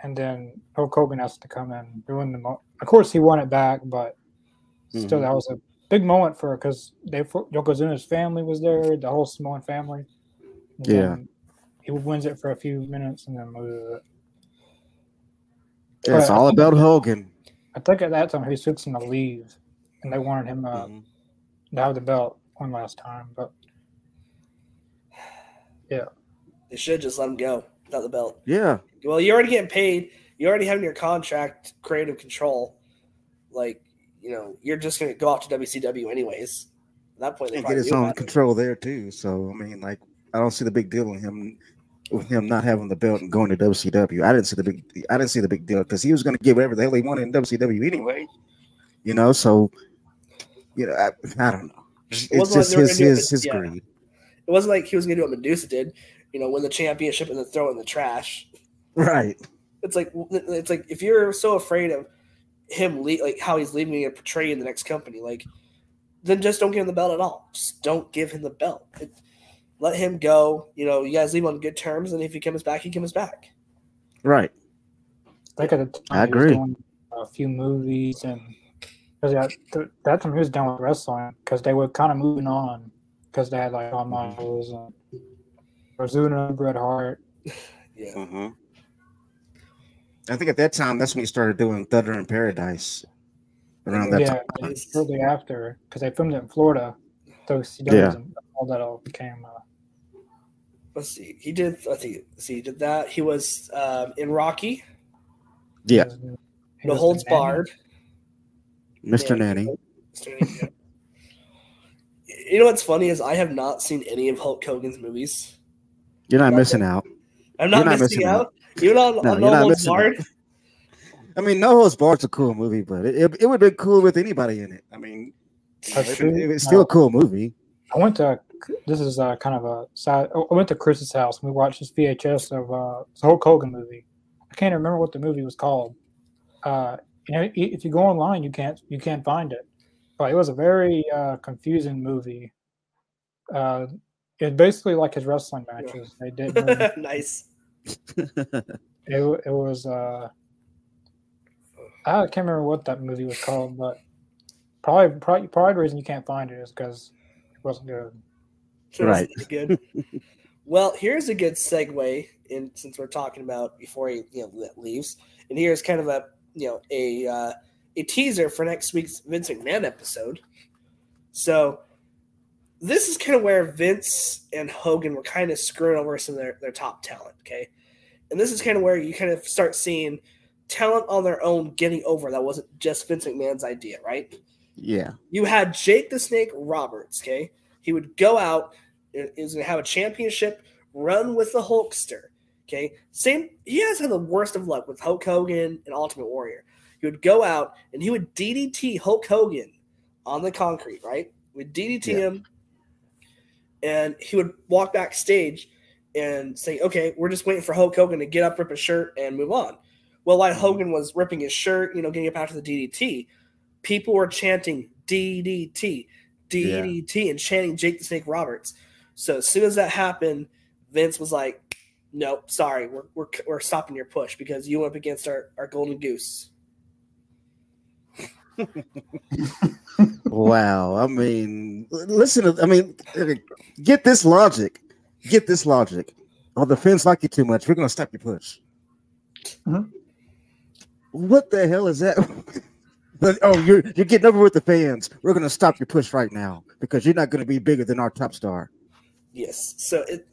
and then Hulk Hogan has to come in ruin the. Mo- of course, he won it back, but still, Mhm. that was a big moment for because they Yokozuna's family was there, the whole Samoan family. Yeah. He wins it for a few minutes and then loses it. It's But all about Hogan. I think at that time he was fixing to leave, and they wanted him uh, Mhm. to have the belt one last time. But yeah, They should just let him go without the belt. Yeah. Well, you're already getting paid. You already have in your contract creative control. Like, you know, you're just going to go off to WCW anyways. At that point, they and get his own about it. control there too. So I mean, like, I don't see the big deal in him with him not having the belt and going to WCW. I didn't see the big. I didn't see the big deal because he was going to get whatever the hell he wanted in WCW anyway. You know, so you know, I, I don't know. It's wasn't like just his gonna do it, his his yeah. greed. It wasn't like he was going to do what Medusa did, you know, win the championship and then throw it in the trash. Right. It's like it's like if you're so afraid of him, le- like how he's leaving and portraying the next company, like then just don't give him the belt at all. Just don't give him the belt. It, let him go. You know, you guys leave on good terms, and if he comes back, he comes back. Right. I at the time I he was agree. doing a few movies and Because yeah, th- that's when he was done with wrestling. Because they were kind of moving on. Because they had like Shawn Michaels and Yokozuna, Bret Hart. Yeah. Uh-huh. I think at that time that's when he started doing Thunder in Paradise. Around that yeah, time. it's shortly after. Because they filmed it in Florida. So CW Yeah. and all that all became. Uh, Let's see. He did. Let's see. He did that. He was um, in Rocky. Yeah, he No was holds the nanny. barred. Mr. Yeah. Nanny. You know what's funny is I have not seen any of Hulk Hogan's movies. You're not missing out. I'm not, You're not missing, missing out. out. Even on, No, on you're No not Holds missing out. Barred. I mean, No Holds Barred's a cool movie, but it, it, it would be cool with anybody in it. I mean, it- it- it's still a cool movie. I went to this is uh, kind of a side. I went to Chris's house and we watched this VHS of uh, this Hulk Hogan movie. I can't remember what the movie was called. Uh, you know, if you go online, you can't you can't find it. But it was a very uh, confusing movie. Uh, it's basically like his wrestling matches. They did. it, nice. it it was. Uh, I can't remember what that movie was called, but probably probably, probably the reason you can't find it is because it wasn't good. So that's Right. pretty Good. well, here's a good segue in since we're talking about before he you know leaves, and here's kind of a you know a uh, a teaser for next week's Vince McMahon episode. So this is kind of where Vince and Hogan were kind of screwing over some of their, their top talent. Okay, and this is kind of where you kind of start seeing talent on their own getting over. That wasn't just Vince McMahon's idea, right? yeah. you had Jake the Snake Roberts, okay? He would go out, he was going to have a championship run with the Hulkster, okay? Same, he has had the worst of luck with Hulk Hogan and Ultimate Warrior. He would go out and he would DDT Hulk Hogan on the concrete, right? Would DDT Yeah. him, and he would walk backstage and say, "Okay, we're just waiting for Hulk Hogan to get up, rip his shirt, and move on." Well, while Hogan was ripping his shirt, you know, getting up after the DDT, people were chanting DDT, DDT, and chanting Jake the Snake Roberts. So as soon as that happened, Vince was like, "Nope, sorry, we're we're, we're stopping your push because you went up against our, our golden goose." Wow. I mean, listen. To, I mean, get this logic. Get this logic. Oh, the fans like you too much. We're gonna stop your push. Mhm. What the hell is that? But, oh, you're you're getting over with the fans. We're gonna stop your push right now because you're not gonna be bigger than our top star. Yes. So it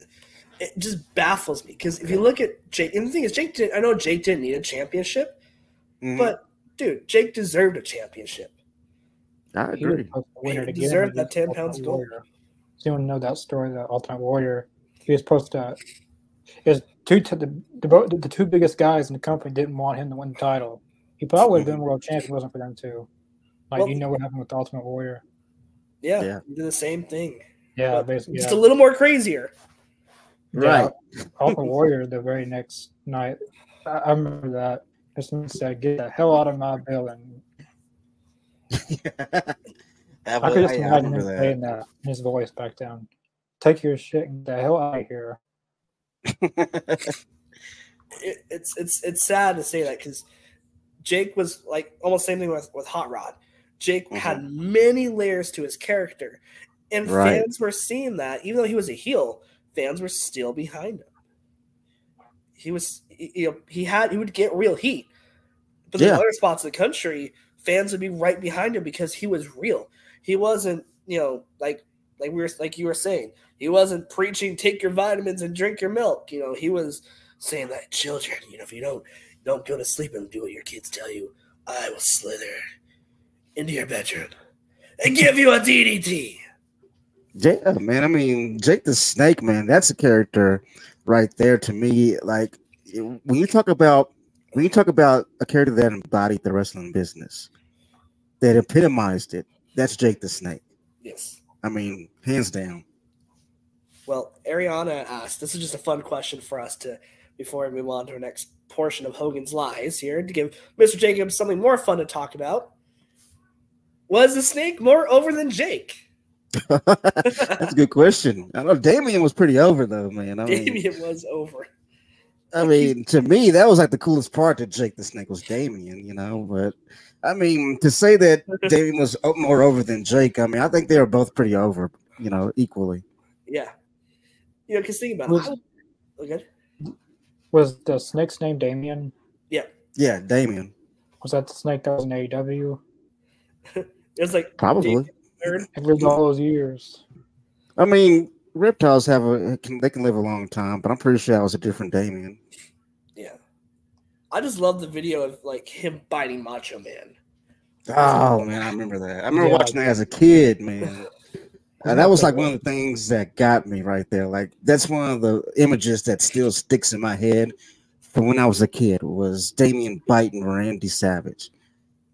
it just baffles me because if you look at Jake, and the thing is, Jake did. I know Jake didn't need a championship, Mhm. but dude, Jake deserved a championship. I agree. supposed to win He deserved that 10 Ultimate pounds gold. Warrior. Does anyone know that story, the Ultimate Warrior? He was supposed to. Is two to the, the the two biggest guys in the company didn't want him to win the title. He probably would have been world champion it wasn't for them two. Like Well- you know what happened with the Ultimate Warrior? Yeah, Yeah. he did the same thing. Yeah, Well, basically. Just yeah. a little more crazier. Yeah, Right. Ultimate Warrior the very next night. I, I remember that. This said, "Get the hell out of my building." I, I could just I imagine him remember saying that in his voice back down. Take your shit and get the hell out of here. It, it's it's it's sad to say that because Jake was like almost same thing with with Hot Rod. Jake Mhm. had many layers to his character, and Right. fans were seeing that. Even though he was a heel, fans were still behind him. He was, you know, he had he would get real heat, but in Yeah. other spots of the country, fans would be right behind him because he was real. He wasn't, you know, like like we were like you were saying, he wasn't preaching take your vitamins and drink your milk. You know, he was saying that children, you know, if you don't don't go to sleep and do what your kids tell you, I will slither into your bedroom and give you a DDT. Yeah, man. I mean, Jake the Snake, man. That's a character right there to me. Like when you talk about when you talk about a character that embodied the wrestling business, that epitomized it. That's Jake the Snake. Yes. I mean, hands down. Well, Ariana asked, this is just a fun question for us to, before we move on to our next portion of Hogan's Lies here, to give Mr. Jacobs something more fun to talk about. Was the snake more over than Jake? That's a good question. I know Damien was pretty over though, man. I mean, Damien was over. I mean, to me, that was like the coolest part to Jake the Snake was Damien, you know. But I mean, to say that Damien was more over than Jake, I mean, I think they were both pretty over, you know, equally. Yeah. You know, because think about Was- it. I- Okay. Oh, was the snake's name Damien? Yeah, Yeah, Damien, Was that the snake that was in AEW? It was like probably. Third. It lived all those years. I mean, reptiles have a can they can live a long time, but I'm pretty sure that was a different Damien. Yeah. I just love the video of like him biting Macho Man. Oh man, I remember that. I remember Yeah. watching that as a kid, man. Uh, that was like one of the things that got me right there. Like that's one of the images that still sticks in my head from when I was a kid was Damien biting Randy Savage,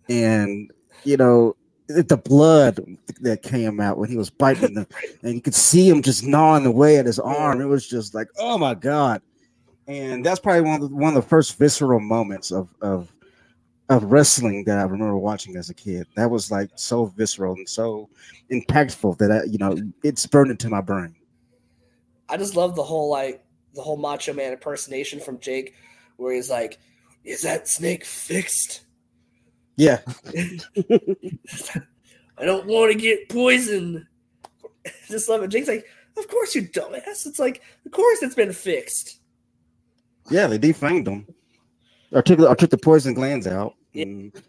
and you know the blood that came out when he was biting them, and you could see him just gnawing away at his arm. It was just like, oh my god! And that's probably one of the, one of the first visceral moments of of of wrestling that I remember watching as a kid. That was like so visceral and so impactful that I, you know, it's burned into my brain. I just love the whole like the whole Macho Man impersonation from Jake, where he's like, "Is that snake fixed? Yeah, I don't want to get poisoned." just love it. Jake's like, "Of course you dumbass. It's like, of course it's been fixed." yeah, they defanged them. I took or took the poison glands out. Yeah. And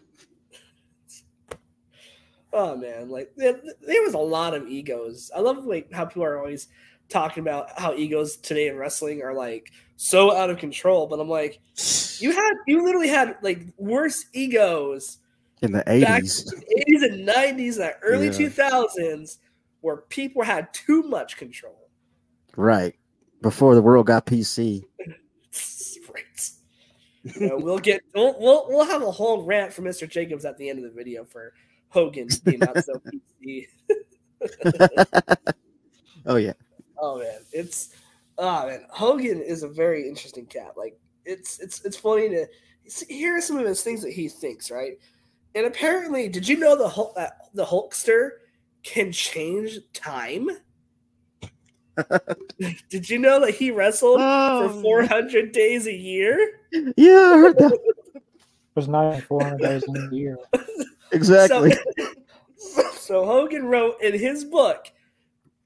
Oh man, like there, there was a lot of egos. I love like how people are always talking about how egos today in wrestling are like so out of control. But I'm like, you had you literally had like worse egos in the back in eighties. the 80s and 90s and early Yeah. 2000s where people had too much control. Right. Before the world got PC. right. You know, we'll get we'll, we'll we'll have a whole rant from Mr. Jacobs at the end of the video for Hogan being not so PC. oh yeah. Oh man, it's oh man, Hogan is a very interesting cat. Like it's it's it's funny to see- hear some of his things that he thinks, right? And apparently, did you know the Hulk, that uh, the Hulkster can change time? did you know that he wrestled for 400 days a year? Yeah, I heard that. There's 9400 days in the year. Exactly. So, so Hogan wrote in his book.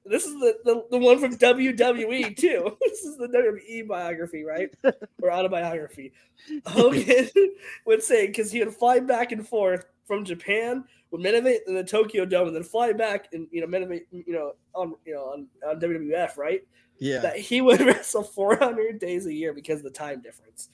This is the, the, the one from WWE too. This is the WWE biography, right? Or autobiography. Hogan would say because he would fly back and forth from Japan with main event in the Tokyo Dome, and then fly back and you know main event, you know on you know on, on WWF, right? yeah. That he would wrestle 400 days a year because of the time difference.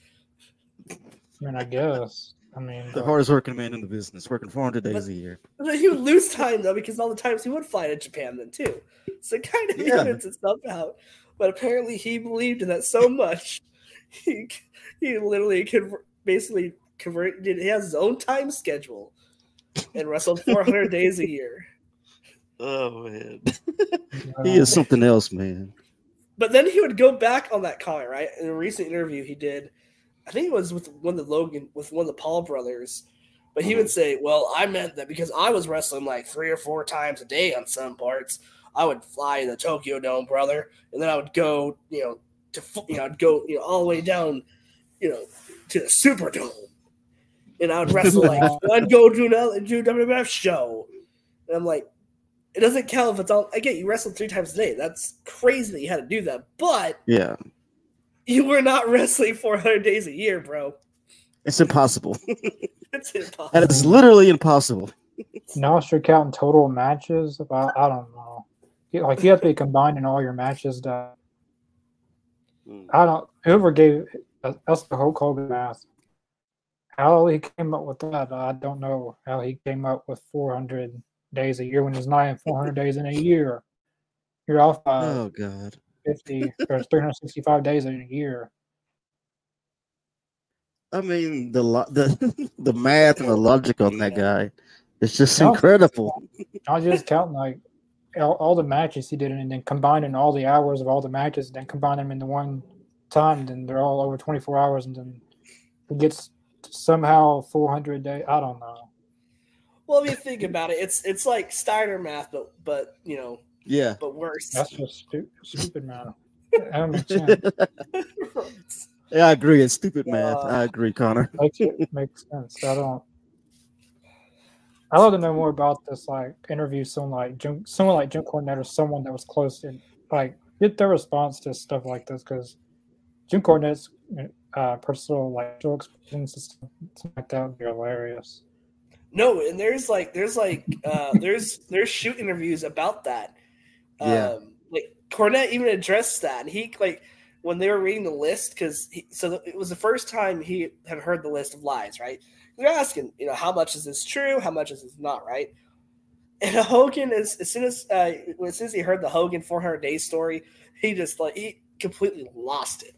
I mean, I guess. I mean, The but- hardest working man in the business, working 400 days a year. But then he would lose time though because all the times he would fly to Japan then too. So it kind of Yeah. evens itself out. But apparently he believed in that so much, he he literally could basically convert. He has his own time schedule and wrestled 400 days a year. Oh man. he is something else, man. But then he would go back on that comment right in a recent interview he did. I think it was with one of the Logan with one of the Paul brothers. But he would mhm. say, "Well, I meant that because I was wrestling like three or four times a day on some parts. I would fly to the Tokyo Dome, brother, and then I would go, you know, to you know, I'd go, you know, all the way down, you know, to the Superdome, and I would wrestle like I'd go to another do a WWF show, and I'm like, it doesn't count if it's all. I get you wrestled three times a day. That's crazy that you had to do that, but Yeah. you were not wrestling 400 days a year, bro. It's impossible. It's impossible. That is literally impossible. Now if you're counting total matches, about I don't know. Like you have to be combining all your matches. That I don't. Whoever gave uh, that's the Hulk Hogan math. How he came up with that, I don't know. How he came up with 400 days a year when he's not even 400 days in a year. You're off by Oh god. 50 or 365 days in a year. I mean the lo- the the math and the logic on that guy it's just No. incredible. I was just counting like all, all the matches he did, and then combining all the hours of all the matches, and then combine them into one time. Then they're all over 24 hours, and then he gets somehow 400 days. I don't know. Well, if you think about it, it's it's like Steiner math, but but you know, Yeah. but worse. That's just stu- stupid, man. That don't make sense. Yeah, I agree. It's stupid math. Uh, I agree, Connor. Makes it makes sense. I don't. I'd love to know more about this, like interview someone like Jim, someone like Jim Cornette or someone that was close to, like, get their response to stuff like this because Jim Cornette's uh, personal like show experiences, something like that would be hilarious. No, and there's like there's like uh, there's there's shoot interviews about that. Yeah. Um, like Cornette even addressed that. And he like when they were reading the list because so it was the first time he had heard the list of lies, right? They're asking, you know, how much is this true? How much is this not, right? And Hogan, as, as soon as uh, as soon as he heard the Hogan 400 days story, he just like he completely lost it.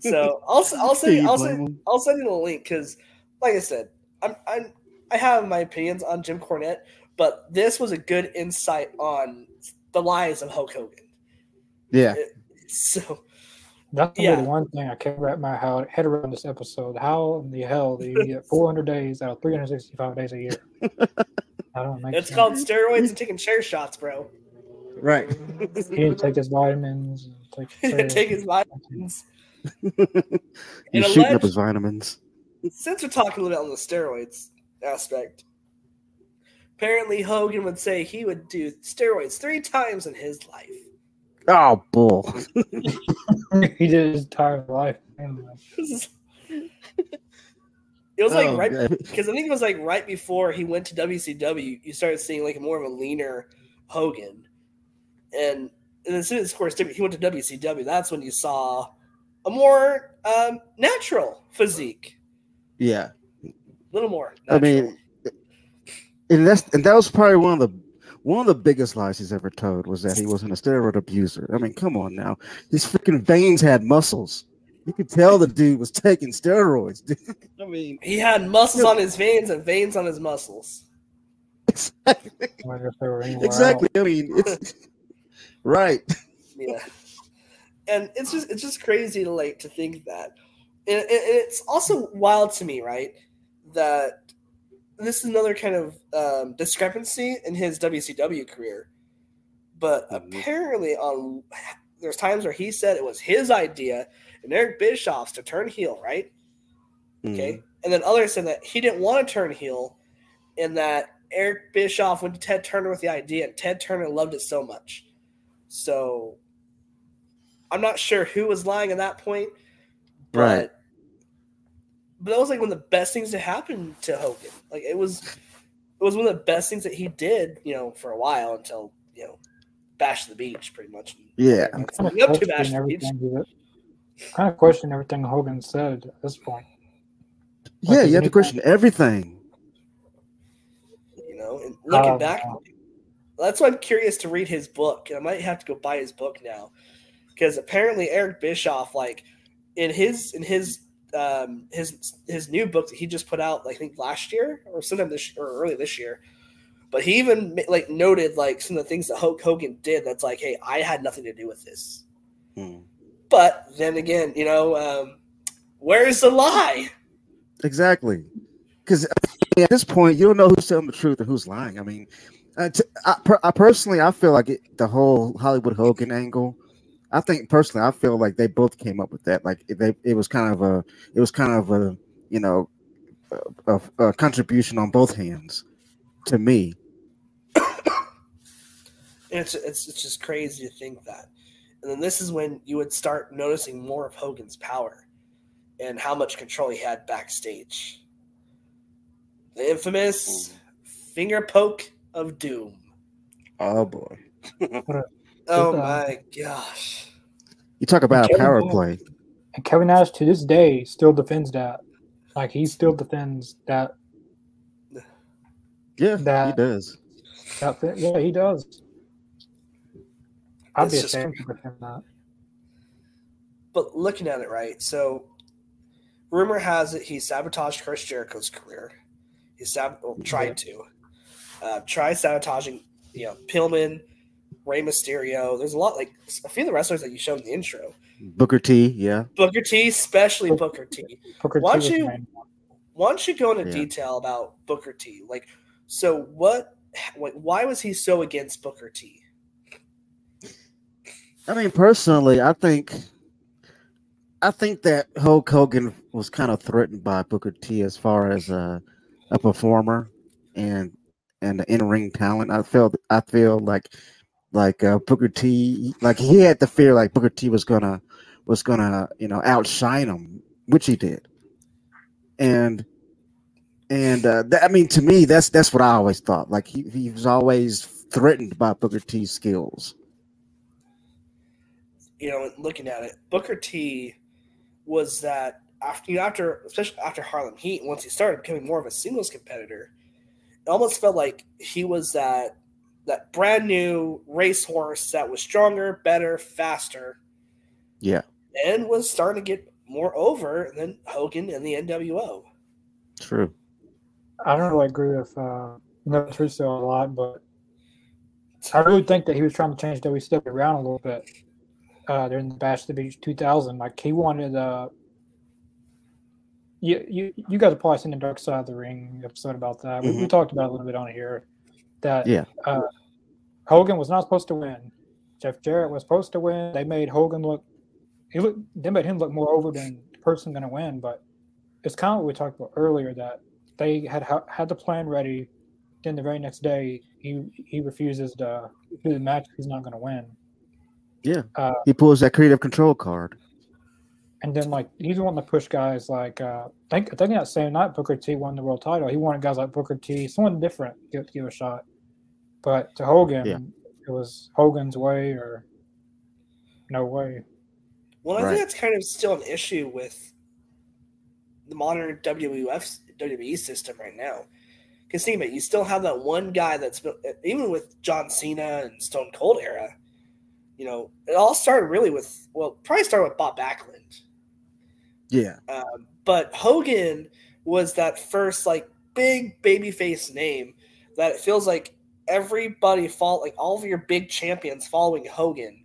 So I'll I'll send you I'll send. I'll send you the link because, like I said, I'm I'm I have my opinions on Jim Cornette, but this was a good insight on the lies of Hulk Hogan. Yeah. So That's Yeah. the one thing I can't wrap my how- head around this episode. How in the hell do you get 400 days out of 365 days a year? I don't make it's sense. called steroids and taking chair shots, bro. Right. He didn't take his vitamins. and Take, Take his vitamins. He's And shooting up his vitamins. Since we're talking a little bit on the steroids aspect, apparently Hogan would say he would do steroids three times in his life. Oh, bull. he did his entire life. It was like Oh, right because I think it was like right before he went to WCW, you started seeing like more of a leaner Hogan, and and as soon as of course he went to WCW, that's when you saw a more um, natural physique, Yeah. a little more. I mean, and that's and that was probably one of the one of the biggest lies he's ever told was that he wasn't a steroid abuser. I mean, come on now, his freaking veins had muscles. You could tell the dude was taking steroids. Dude. I mean, he had muscles on his veins and veins on his muscles. I wonder if they were anywhere exactly. I mean, it's right. yeah and it's just it's just crazy to like to think that and, and it's also wild to me right that this is another kind of um, discrepancy in his wcw career but Mhm. apparently on there's times where he said it was his idea and eric bischoff's to turn heel right okay Mm. and then others said that he didn't want to turn heel and that eric bischoff went to ted turner with the idea and ted turner loved it so much so I'm not sure who was lying at that point, but Right. But that was like one of the best things to happen to Hogan. Like it was it was one of the best things that he did, you know, for a while until, you know, Bash the Beach pretty much. Yeah. I'm kind of up to Bash questioning the Beach. everything. Kind of question everything Hogan said at this point. Yeah, you have to it- question everything. You know, and looking Oh, back wow. that's why I'm curious to read his book. I might have to go buy his book now. Because apparently Eric Bischoff, like in his in his um his his new book that he just put out, like, I think last year or sometime this or early this year. But he even like noted like some of the things that Hulk Hogan did. That's like, hey, I had nothing to do with this. Mm. But then again, you know, um, where's the lie? Exactly. Because at this point, you don't know who's telling the truth and who's lying. I mean, I, t- I, per- I personally, I feel like it, the whole Hollywood Hogan angle. I think personally, I feel like they both came up with that. Like it- they, it was kind of a, it was kind of a, you know, a, a, a contribution on both hands to me. It's, it's it's just crazy to think that. And then this is when you would start noticing more of Hogan's power and how much control he had backstage. The infamous finger poke of doom. Oh boy, Oh Good, uh, my gosh. you talk about a power Nash. play. And Kevin Nash to this day still defends that. Like he still defends that. Yeah, he does. that. Yeah, he does. I'd It's be just- ashamed to defend that. But looking at it right, so rumor has it he sabotaged Chris Jericho's career. He sab- well, tried to. Uh, tried sabotaging, you know, Pillman, Rey Mysterio. There's a lot like a few of the wrestlers that you showed in the intro. Booker T. Yeah. Booker T, especially Booker T. Booker Why don't was you- the main one. Why don't you go into Yeah. detail about Booker T? Like, so what? Like, why was he so against Booker T? I mean, personally, I think, I think that Hulk Hogan was kind of threatened by Booker T as far as a, a performer. and and the in ring talent. I felt I feel like like uh, Booker T, like he had the fear like Booker T was gonna was gonna you know outshine him, which he did, and and uh, that, I mean to me that's that's what I always thought. Like he he was always threatened by Booker T's skills. You know, looking at it, Booker T was that after you know, after especially after Harlem Heat, once he started becoming more of a singles competitor, it almost felt like he was that that brand new racehorse that was stronger, better, faster. Yeah. And was starting to get more over than Hogan and the NWO. True. I don't really agree with uh, Vince Russo a lot, but I really think that he was trying to change WCW around a little bit uh, during the Bash the Beach 2000. Like he wanted, uh, you you you guys have probably seen the Dark Side of the Ring episode about that. We, we Mhm. talked about it a little bit on here. That Yeah. uh, Hogan was not supposed to win. Jeff Jarrett was supposed to win. They made Hogan look. He looked. They made him look more over than the person going to win. But it's kind of what we talked about earlier that they had ha- had the plan ready. Then the very next day, he he refuses to do the match. He's not going to win. Yeah. Uh, He pulls that creative control card. And then like he's wanting to push guys like uh, I think I think that same night Booker T won the world title. He wanted guys like Booker T, someone different, to give, give a shot. But to Hogan, Yeah. it was Hogan's way or no way. Well, I Right. think that's kind of still an issue with the modern WWF WWE system right now. Because think about it, you still have that one guy that's been, even with John Cena and Stone Cold era. You know, it all started really with well, probably started with Bob Backlund, Yeah. um, but Hogan was that first like big babyface name that it feels like everybody fall like all of your big champions following Hogan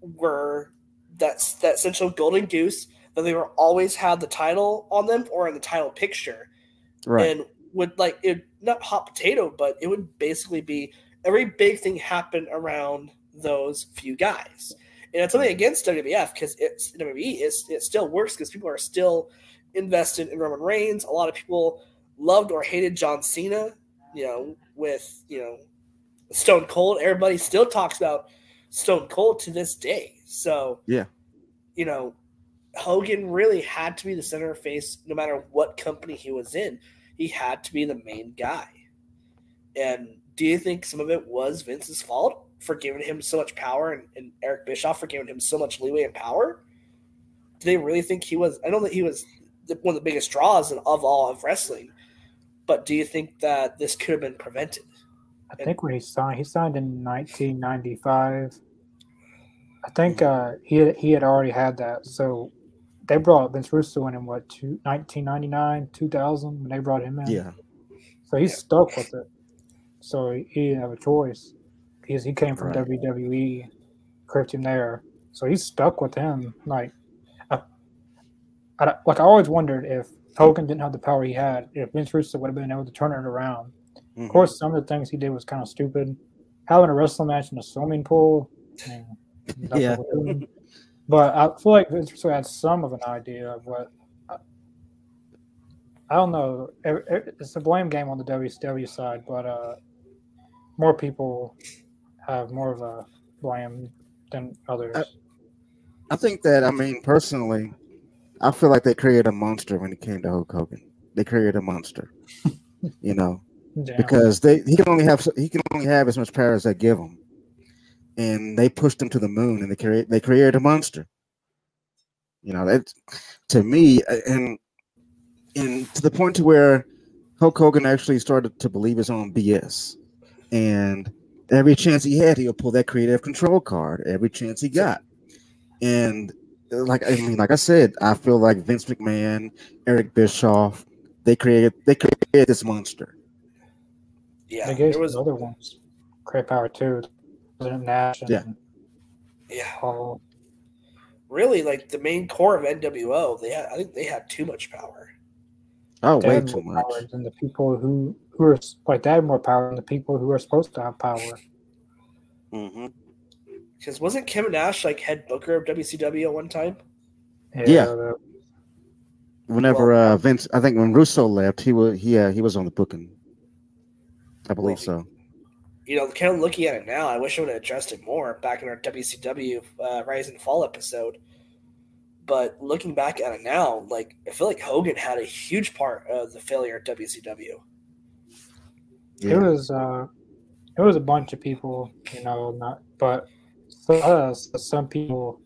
were that that central golden goose that they were always had the title on them or in the title picture Right. and would like it not hot potato but it would basically be every big thing happened around those few guys and it's something against WWF because it's WWE is it still works because people are still invested in Roman Reigns a lot of people loved or hated John Cena you know with you know Stone Cold everybody still talks about Stone Cold to this day so Yeah. you know Hogan really had to be the center face no matter what company he was in. He had to be the main guy. And do you think some of it was Vince's fault for giving him so much power and, and Eric Bischoff for giving him so much leeway and power? Do they really think he was? I know that he was the, one of the biggest draws of all of wrestling, but do you think that this could have been prevented? I think when he signed, he signed in 1995. I think uh, he had, he had already had that. So they brought Vince Russo in in what two, 1999, 2000 when they brought him in. Yeah. So he's stuck with it. So he, he didn't have a choice because he came from Right. WWE, kept him there. So he's stuck with him. Like, I, I, like I always wondered if Hogan didn't have the power he had, if Vince Russo would have been able to turn it around. Mhm. Of course, some of the things he did was kind of stupid. Having a wrestling match in a swimming pool. I mean, Yeah. what we're doing. But I feel like Vince Russo had some of an idea of what. I, I don't know. It- it- It's a blame game on the WCW side, but uh, more people have more of a blame than others. Uh, I think that I mean personally, I feel like they created a monster when it came to Hulk Hogan. They created a monster, you know, Damn. because they he can only have he can only have as much power as they give him, and they pushed him to the moon, and they create they created a monster. You know, that to me, and and to the point to where Hulk Hogan actually started to believe his own BS, and every chance he had, he'll pull that creative control card. Every chance he got, and like I mean, like I said, I feel like Vince McMahon, Eric Bischoff, they created they created this monster. Yeah, they gave there was other ones great power too. President Nash and Yeah. yeah. Paul. Really, like the main core of NWO, they had I think they had too much power. Oh, They way too much. power than the people who who are like they had more power than the people who are supposed to have power. hmm Because wasn't Kevin Nash like head booker of WCW at one time? Yeah. the- Whenever uh, Vince, I think when Russo left, he was he uh, he was on the booking. I believe Well, so. You know, kind of looking at it now, I wish I would have addressed it more back in our WCW uh, Rise and Fall episode. But looking back at it now, like I feel like Hogan had a huge part of the failure of WCW. It was uh, it was a bunch of people, you know, not but for us, some people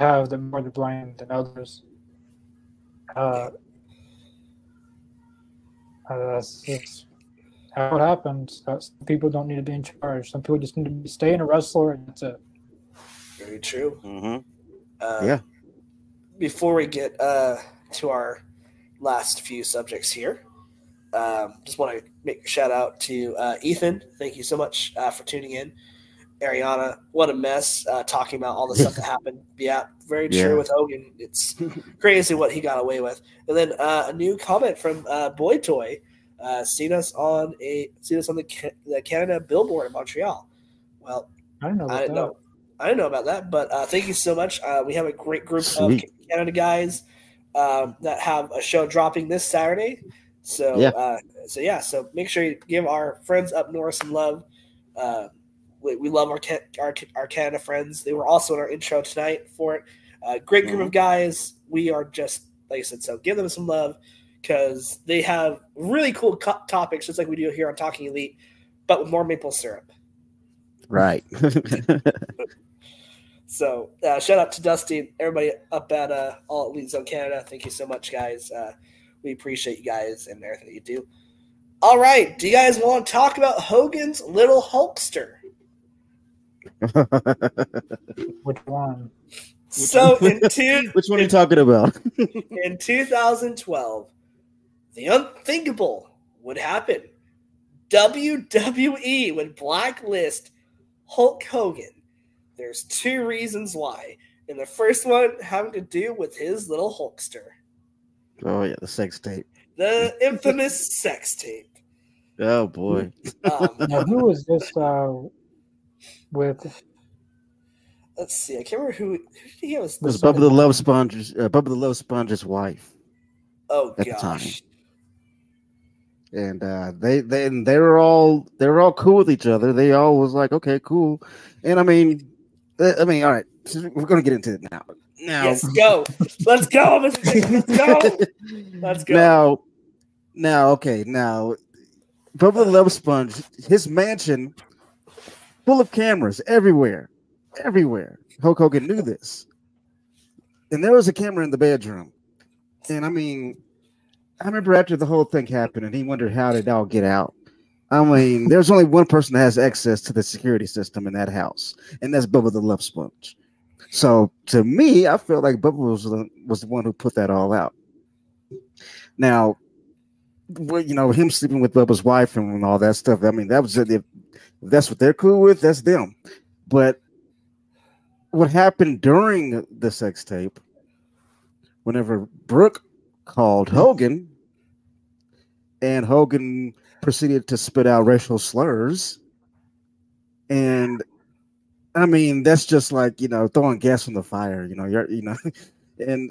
have the more to blame than others. Uh, uh, that's, that's how it happens. Uh, Some people don't need to be in charge. Some people just need to be, stay in a wrestler, and that's it. Very true. hmm Uh, Yeah. Before we get uh, to our last few subjects here, um, just want to make a shout out to uh, Ethan. Thank you so much uh, for tuning in. Ariana, what a mess uh, talking about all the stuff that happened. Yeah, very true Yeah. with Hogan. It's crazy what he got away with. And then uh, a new comment from uh, Boy Toy. Uh, seen us on a seen us on the Ca- the Canada billboard in Montreal. Well, I don't know. About I didn't that. know. I didn't know about that, but uh, thank you so much. Uh, we have a great group Sweet. of Canada guys um, that have a show dropping this Saturday. So Yeah. Uh, so yeah, so make sure you give our friends up north some love. Uh, we, we love our, our our Canada friends. They were also in our intro tonight for it. Uh, great group of guys. We are just like I said. So give them some love because they have really cool co- topics, just like we do here on Talking Elite, but with more maple syrup. Right. So uh, shout out to Dusty everybody up at uh, All Elite Zone Canada. Thank you so much, guys. Uh, we appreciate you guys and everything that you do. All right, do you guys want to talk about Hogan's Little Hulkster? Which one? So in two, Which one are you talking about? in 2012, the unthinkable would happen. WWE would blacklist Hulk Hogan. There's two reasons why. And the first one having to do with his little Hulkster, oh yeah, the sex tape. the infamous sex tape. Oh boy. Um, Now, who was this uh, with? let's see. I can't remember who, who did he have. as- It was Bubba the Love Sponge's uh, Bubba the Love Sponge's wife, Oh at the time. gosh. and uh, they they and they were all they were all cool with each other. They all was like, okay, cool. And I mean, uh, I mean, all right, so we're gonna get into it now. Now, Yes, go. Let's go. Mr. Let's go. Let's go. Now, now, okay, now, Bubba the Love Sponge, his mansion, full of cameras everywhere, everywhere. Hulk Hogan knew this, and there was a camera in the bedroom, and I mean, I remember after the whole thing happened, and he wondered how did it all get out. I mean, there's only one person that has access to the security system in that house, and that's Bubba the Love Sponge. So to me, I feel like Bubba was the, was the one who put that all out. Now, well, you know, him sleeping with Bubba's wife and all that stuff. I mean, that was if, if that's what they're cool with, that's them. But what happened during the sex tape, whenever Brooke called mm-hmm. Hogan, and Hogan proceeded to spit out racial slurs, and I mean, that's just like you know throwing gas on the fire. You know, you're you know, and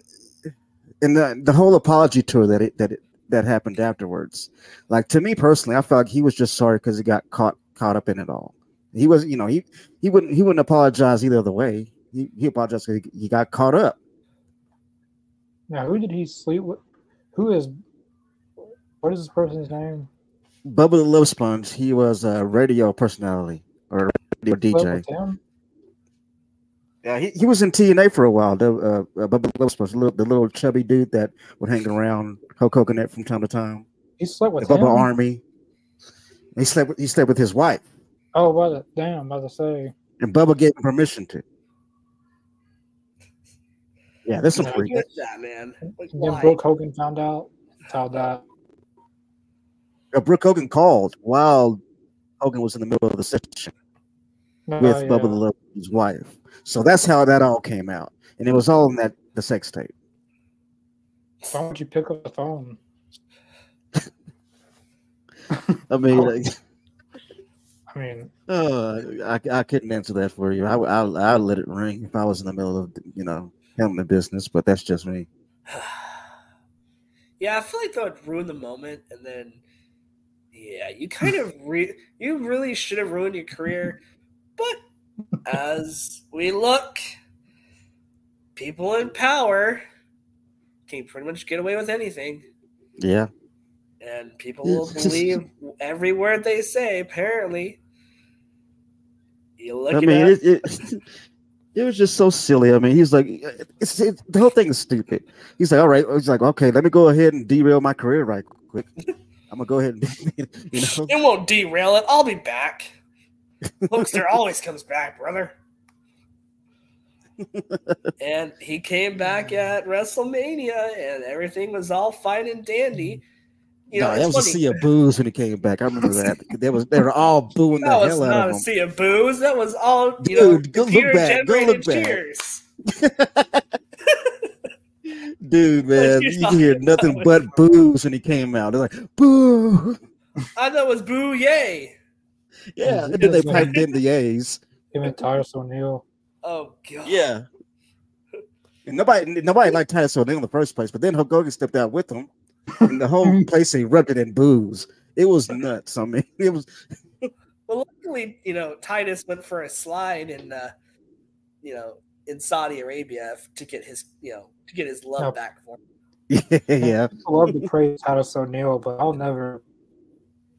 and the, the whole apology tour that it that it, that happened afterwards. Like to me personally, I felt like he was just sorry because he got caught caught up in it all. He was, you know, he he wouldn't he wouldn't apologize either the way. He he apologized because he, he got caught up. Now, who did he sleep with? Who is? What is this person's name? Bubba the Love Sponge, he was a radio personality or radio DJ. With him? Yeah, he, he was in TNA for a while. The uh, uh, Bubba the Love little, the little chubby dude that would hang around Hulk Hogan from time to time. He slept The with Bubba him. Army. He slept. with- He slept with his wife, Oh, what? Damn, I'm about to say. and Bubba gave him permission to. Yeah, there's some Yeah. freak. Get that, man. Like, then why? Brooke Hogan found out. How that? Uh, Brooke Hogan called while Hogan was in the middle of the session No, with Oh, yeah. Bubba the Love, his wife. So that's how that all came out, and it was all in that the sex tape. Why don't you pick up the phone? I mean, like, I mean, uh, I, I couldn't answer that for you. I I I'd let it ring if I was in the middle of you know handling the business, but that's just me. yeah, I feel like that would ruin the moment, and then Yeah, you kind of re- you really should have ruined your career, but as we look, people in power can pretty much get away with anything, Yeah. and people will believe every word they say. Apparently, you look I at mean, it, it, it was just so silly. I mean, he's like, it's, it, the whole thing is stupid. He's like, all right. He's like, okay, let me go ahead and derail my career right quick. I'm gonna go ahead and, you know, It won't derail it. I'll be back. Hulkster always comes back, brother. and he came back at WrestleMania, and everything was all fine and dandy. You know, no, it's that was a sea of booze when he came back. I remember that. They was they were all booing the that was hell out not of a him. sea of booze. That was all you know, Dude, go look back. Go look generated back. cheers. Dude, man, you you can hear nothing but booze when he came out. They're like, boo. I thought it was boo yay. Yeah, and then they piped in the A's. Him and Titus O'Neil. Oh god. Yeah. And nobody, nobody liked Titus O'Neil in the first place, but then Hulk Hogan stepped out with him, and the whole place erupted in booze. It was nuts. I mean, it was. Well, luckily, you know, Titus went for a slide in, uh, you know, in Saudi Arabia to get his, you know, to get his love No. back for him. Yeah, I love to praise Titus O'Neil, but I'll never.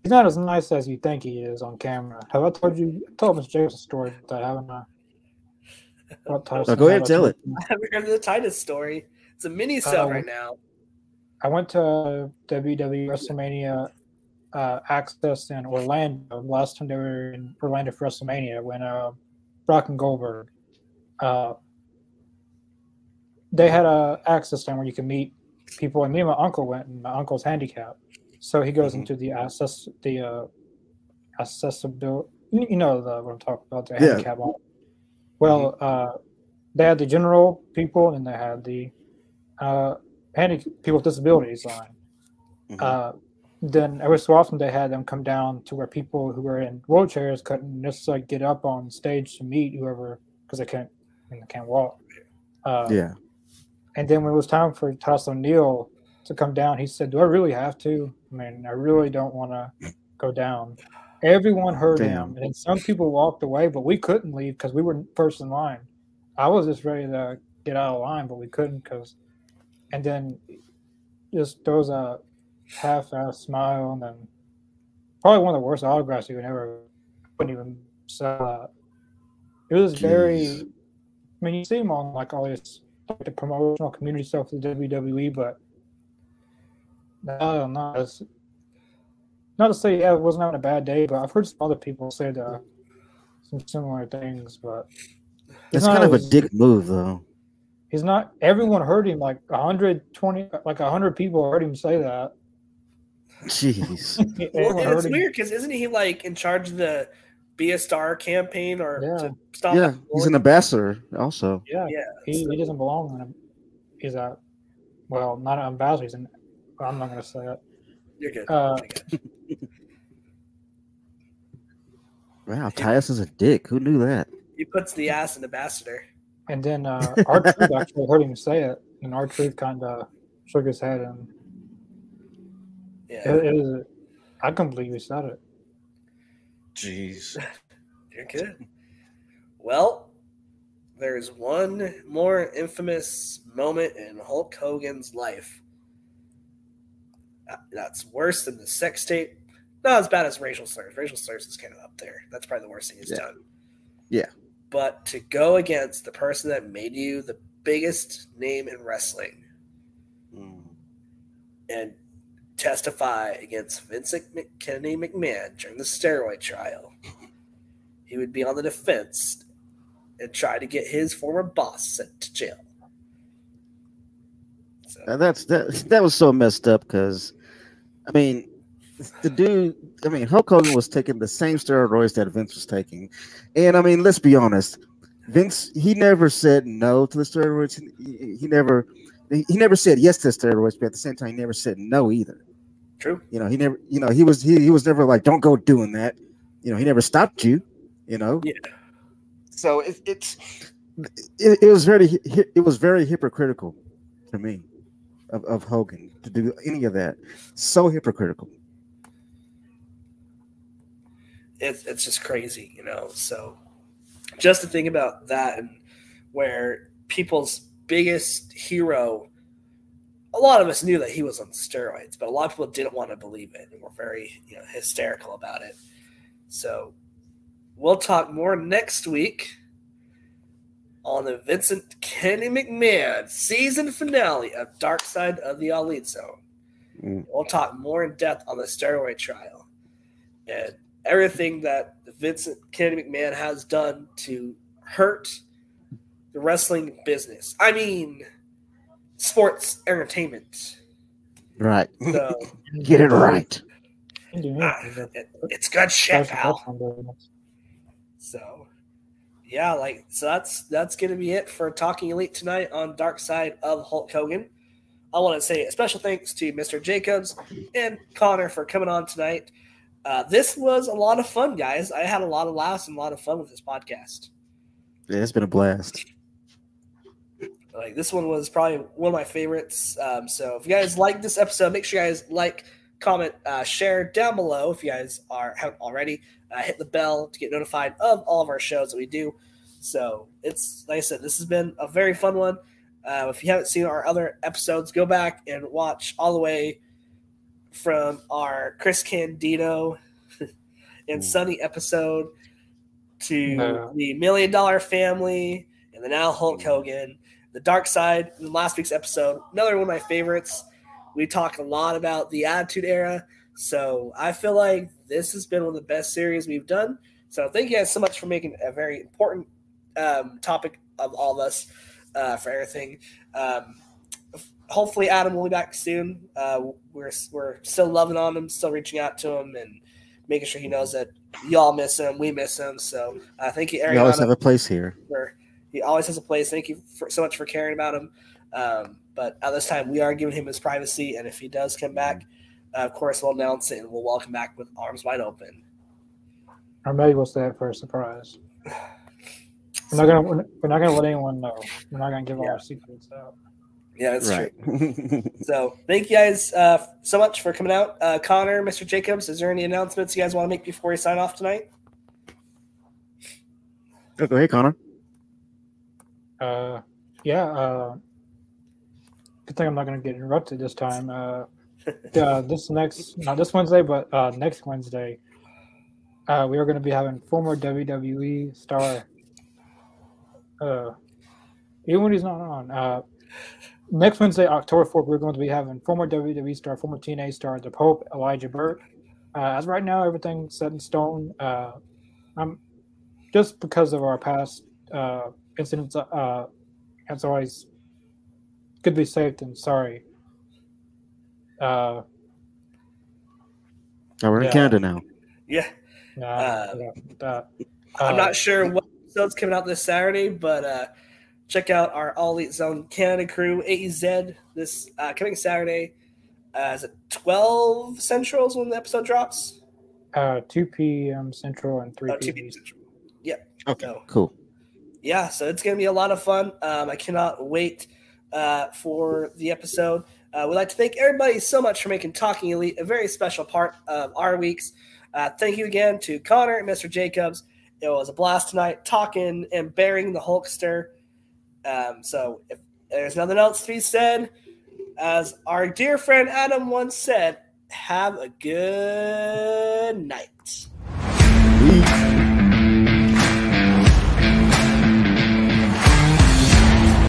He's not as nice as you think he is on camera. Have I told you? I told Mr. James a story about that, haven't I? About Titus Now go ahead and tell it. I haven't heard the Titus story. It's a mini sub Um, right now. I went to WWE WrestleMania uh, Axxess in Orlando last time they were in Orlando for WrestleMania when uh, Brock and Goldberg. Uh, they had a access stand where you can meet people, and me and my uncle went, and my uncle's handicapped, so he goes Mhm. into the access the uh, accessibility. You know the what I'm talking about, the Yeah. handicap. Well, uh, they had the general people, and they had the uh, handy people with disabilities line. Mhm. Uh, then every so often they had them come down to where people who were in wheelchairs couldn't necessarily get up on stage to meet whoever because they can't I mean, they can't walk. Uh, yeah. And then when it was time for Titus O'Neil to come down, he said, "Do I really have to? I mean, I really don't want to go down." Everyone heard Damn. him, and then some people walked away, but we couldn't leave because we were first in line. I was just ready to get out of line, but we couldn't because. And then just throws a half-ass smile, and then probably one of the worst autographs you could ever couldn't even sell. It was very. I mean, you see him on like all this like the promotional community stuff with the WWE, but I don't know. It's, not to say yeah, it wasn't having a bad day, but I've heard some other people say the, uh, some similar things. But it's kind of a dick move, though. He's not. Everyone heard him. Like 120, like 100 people heard him say that. Jeez. Well, and it's him. weird because isn't he like in charge of the Be a Star campaign or Yeah. to stop? yeah, that he's an ambassador, also. Yeah, Yeah, he, so- he doesn't belong in him. He's a well, not an ambassador. He's an. I'm not going to say it. You're good. Uh, I got you. Wow, Titus is a dick. Who knew that? He puts the ass in ambassador. And then uh, our truth actually heard him say it, and R-Truth kind of shook his head, and Yeah, it, it was. I couldn't believe he said it. Jeez. you're good. Well, there's one more infamous moment in Hulk Hogan's life. That's worse than the sex tape. Not as bad as racial slurs. Racial slurs is kind of up there. That's probably the worst thing he's Yeah. done. Yeah. But to go against the person that made you the biggest name in wrestling Mm. and testify against Vincent Kennedy McMahon during the steroid trial, he would be on the defense and try to get his former boss sent to jail. So, That's that. That was so messed up because, I mean, the dude. I mean, Hulk Hogan was taking the same steroids that Vince was taking, and I mean, let's be honest. Vince, he never said no to the steroids. He, he never, he never said yes to the steroids, but at the same time, he never said no either. true. You know, he never, you know, he was he, he was never like, don't go doing that. You know, he never stopped you. You know. Yeah. So it, it's it, it was very it was very hypocritical to me of, of Hogan to do any of that. So hypocritical. it's it's just crazy, you know. So just to think about that and where people's biggest hero a lot of us knew that he was on steroids, but a lot of people didn't want to believe it and were very you know, hysterical about it. So we'll talk more next week on the Vincent Kenny McMahon season finale of Dark Side of the Elite Zone. Mm. We'll talk more in depth on the steroid trial and everything that Vincent Kenny McMahon has done to hurt the wrestling business. I mean, sports entertainment. Right. So get it right. Uh, it, it's good shit, pal. So yeah, like so that's that's gonna be it for Talking Elite tonight on Dark Side of Hulk Hogan. I want to say a special thanks to Mr. Jacobs and Connor for coming on tonight. Uh, this was a lot of fun, guys. I had a lot of laughs and a lot of fun with this podcast. Yeah, it's been a blast. Like this one was probably one of my favorites. Um, so if you guys like this episode, make sure you guys like, comment, uh, share down below if you guys are haven't already. Uh, hit the bell to get notified of all of our shows that we do. So it's like I said, this has been a very fun one. Uh, if you haven't seen our other episodes, go back and watch all the way from our Chris Candido and Sunny episode to the Million Dollar Family and the now Hulk Hogan the Dark Side in last week's episode. Another one of my favorites. We talk a lot about the Attitude Era. So I feel like this has been one of the best series we've done. So thank you guys so much for making a very important um, topic of all of us uh, for everything. Um, hopefully Adam will be back soon. Uh, we're we're still loving on him, still reaching out to him, and making sure he knows that y'all miss him, we miss him. So uh, thank you, Ariana. You always have a place here. For, he always has a place. Thank you for, so much for caring about him. Um, but at this time, we are giving him his privacy, and if he does come back, uh, of course, we'll announce it and we'll welcome back with arms wide open. Or maybe we'll say it for a surprise. We're not gonna we're not gonna let anyone know. We're not gonna give yeah. our secrets out. Yeah, that's right. true. so thank you guys uh, so much for coming out. Uh, Connor, Mr. Jacobs, is there any announcements you guys want to make before we sign off tonight? Oh, go ahead, Connor. Uh, yeah. Uh, good thing I'm not going to get interrupted this time. Uh, uh, this next, not this Wednesday, but uh, next Wednesday, uh, we are going to be having former WWE star. Uh, even when he's not on. Uh, next Wednesday, October 4th, we're going to be having former WWE star, former TNA star, the Pope, Elijah Burke. Uh, as right now, everything's set in stone. Uh, I'm just because of our past uh, incidents uh, as always could be saved and sorry. Uh, oh, we're in Canada now. Yeah. Uh, yeah I'm not uh, sure what episode's coming out this Saturday, but uh, check out our All Elite Zone Canada crew, AEZ, this uh, coming Saturday. Uh, is it 12 Central when the episode drops? Uh, 2 p.m. Central and 3 p.m. Central. Yeah. Okay, so, cool yeah, so it's going to be a lot of fun. Um, I cannot wait uh, for the episode. Uh, we'd like to thank everybody so much for making Talking Elite a very special part of our weeks. Uh, thank you again to Connor and Mr. Jacobs. It was a blast tonight talking and bearing the Hulkster. Um, so if there's nothing else to be said, as our dear friend Adam once said, have a good night.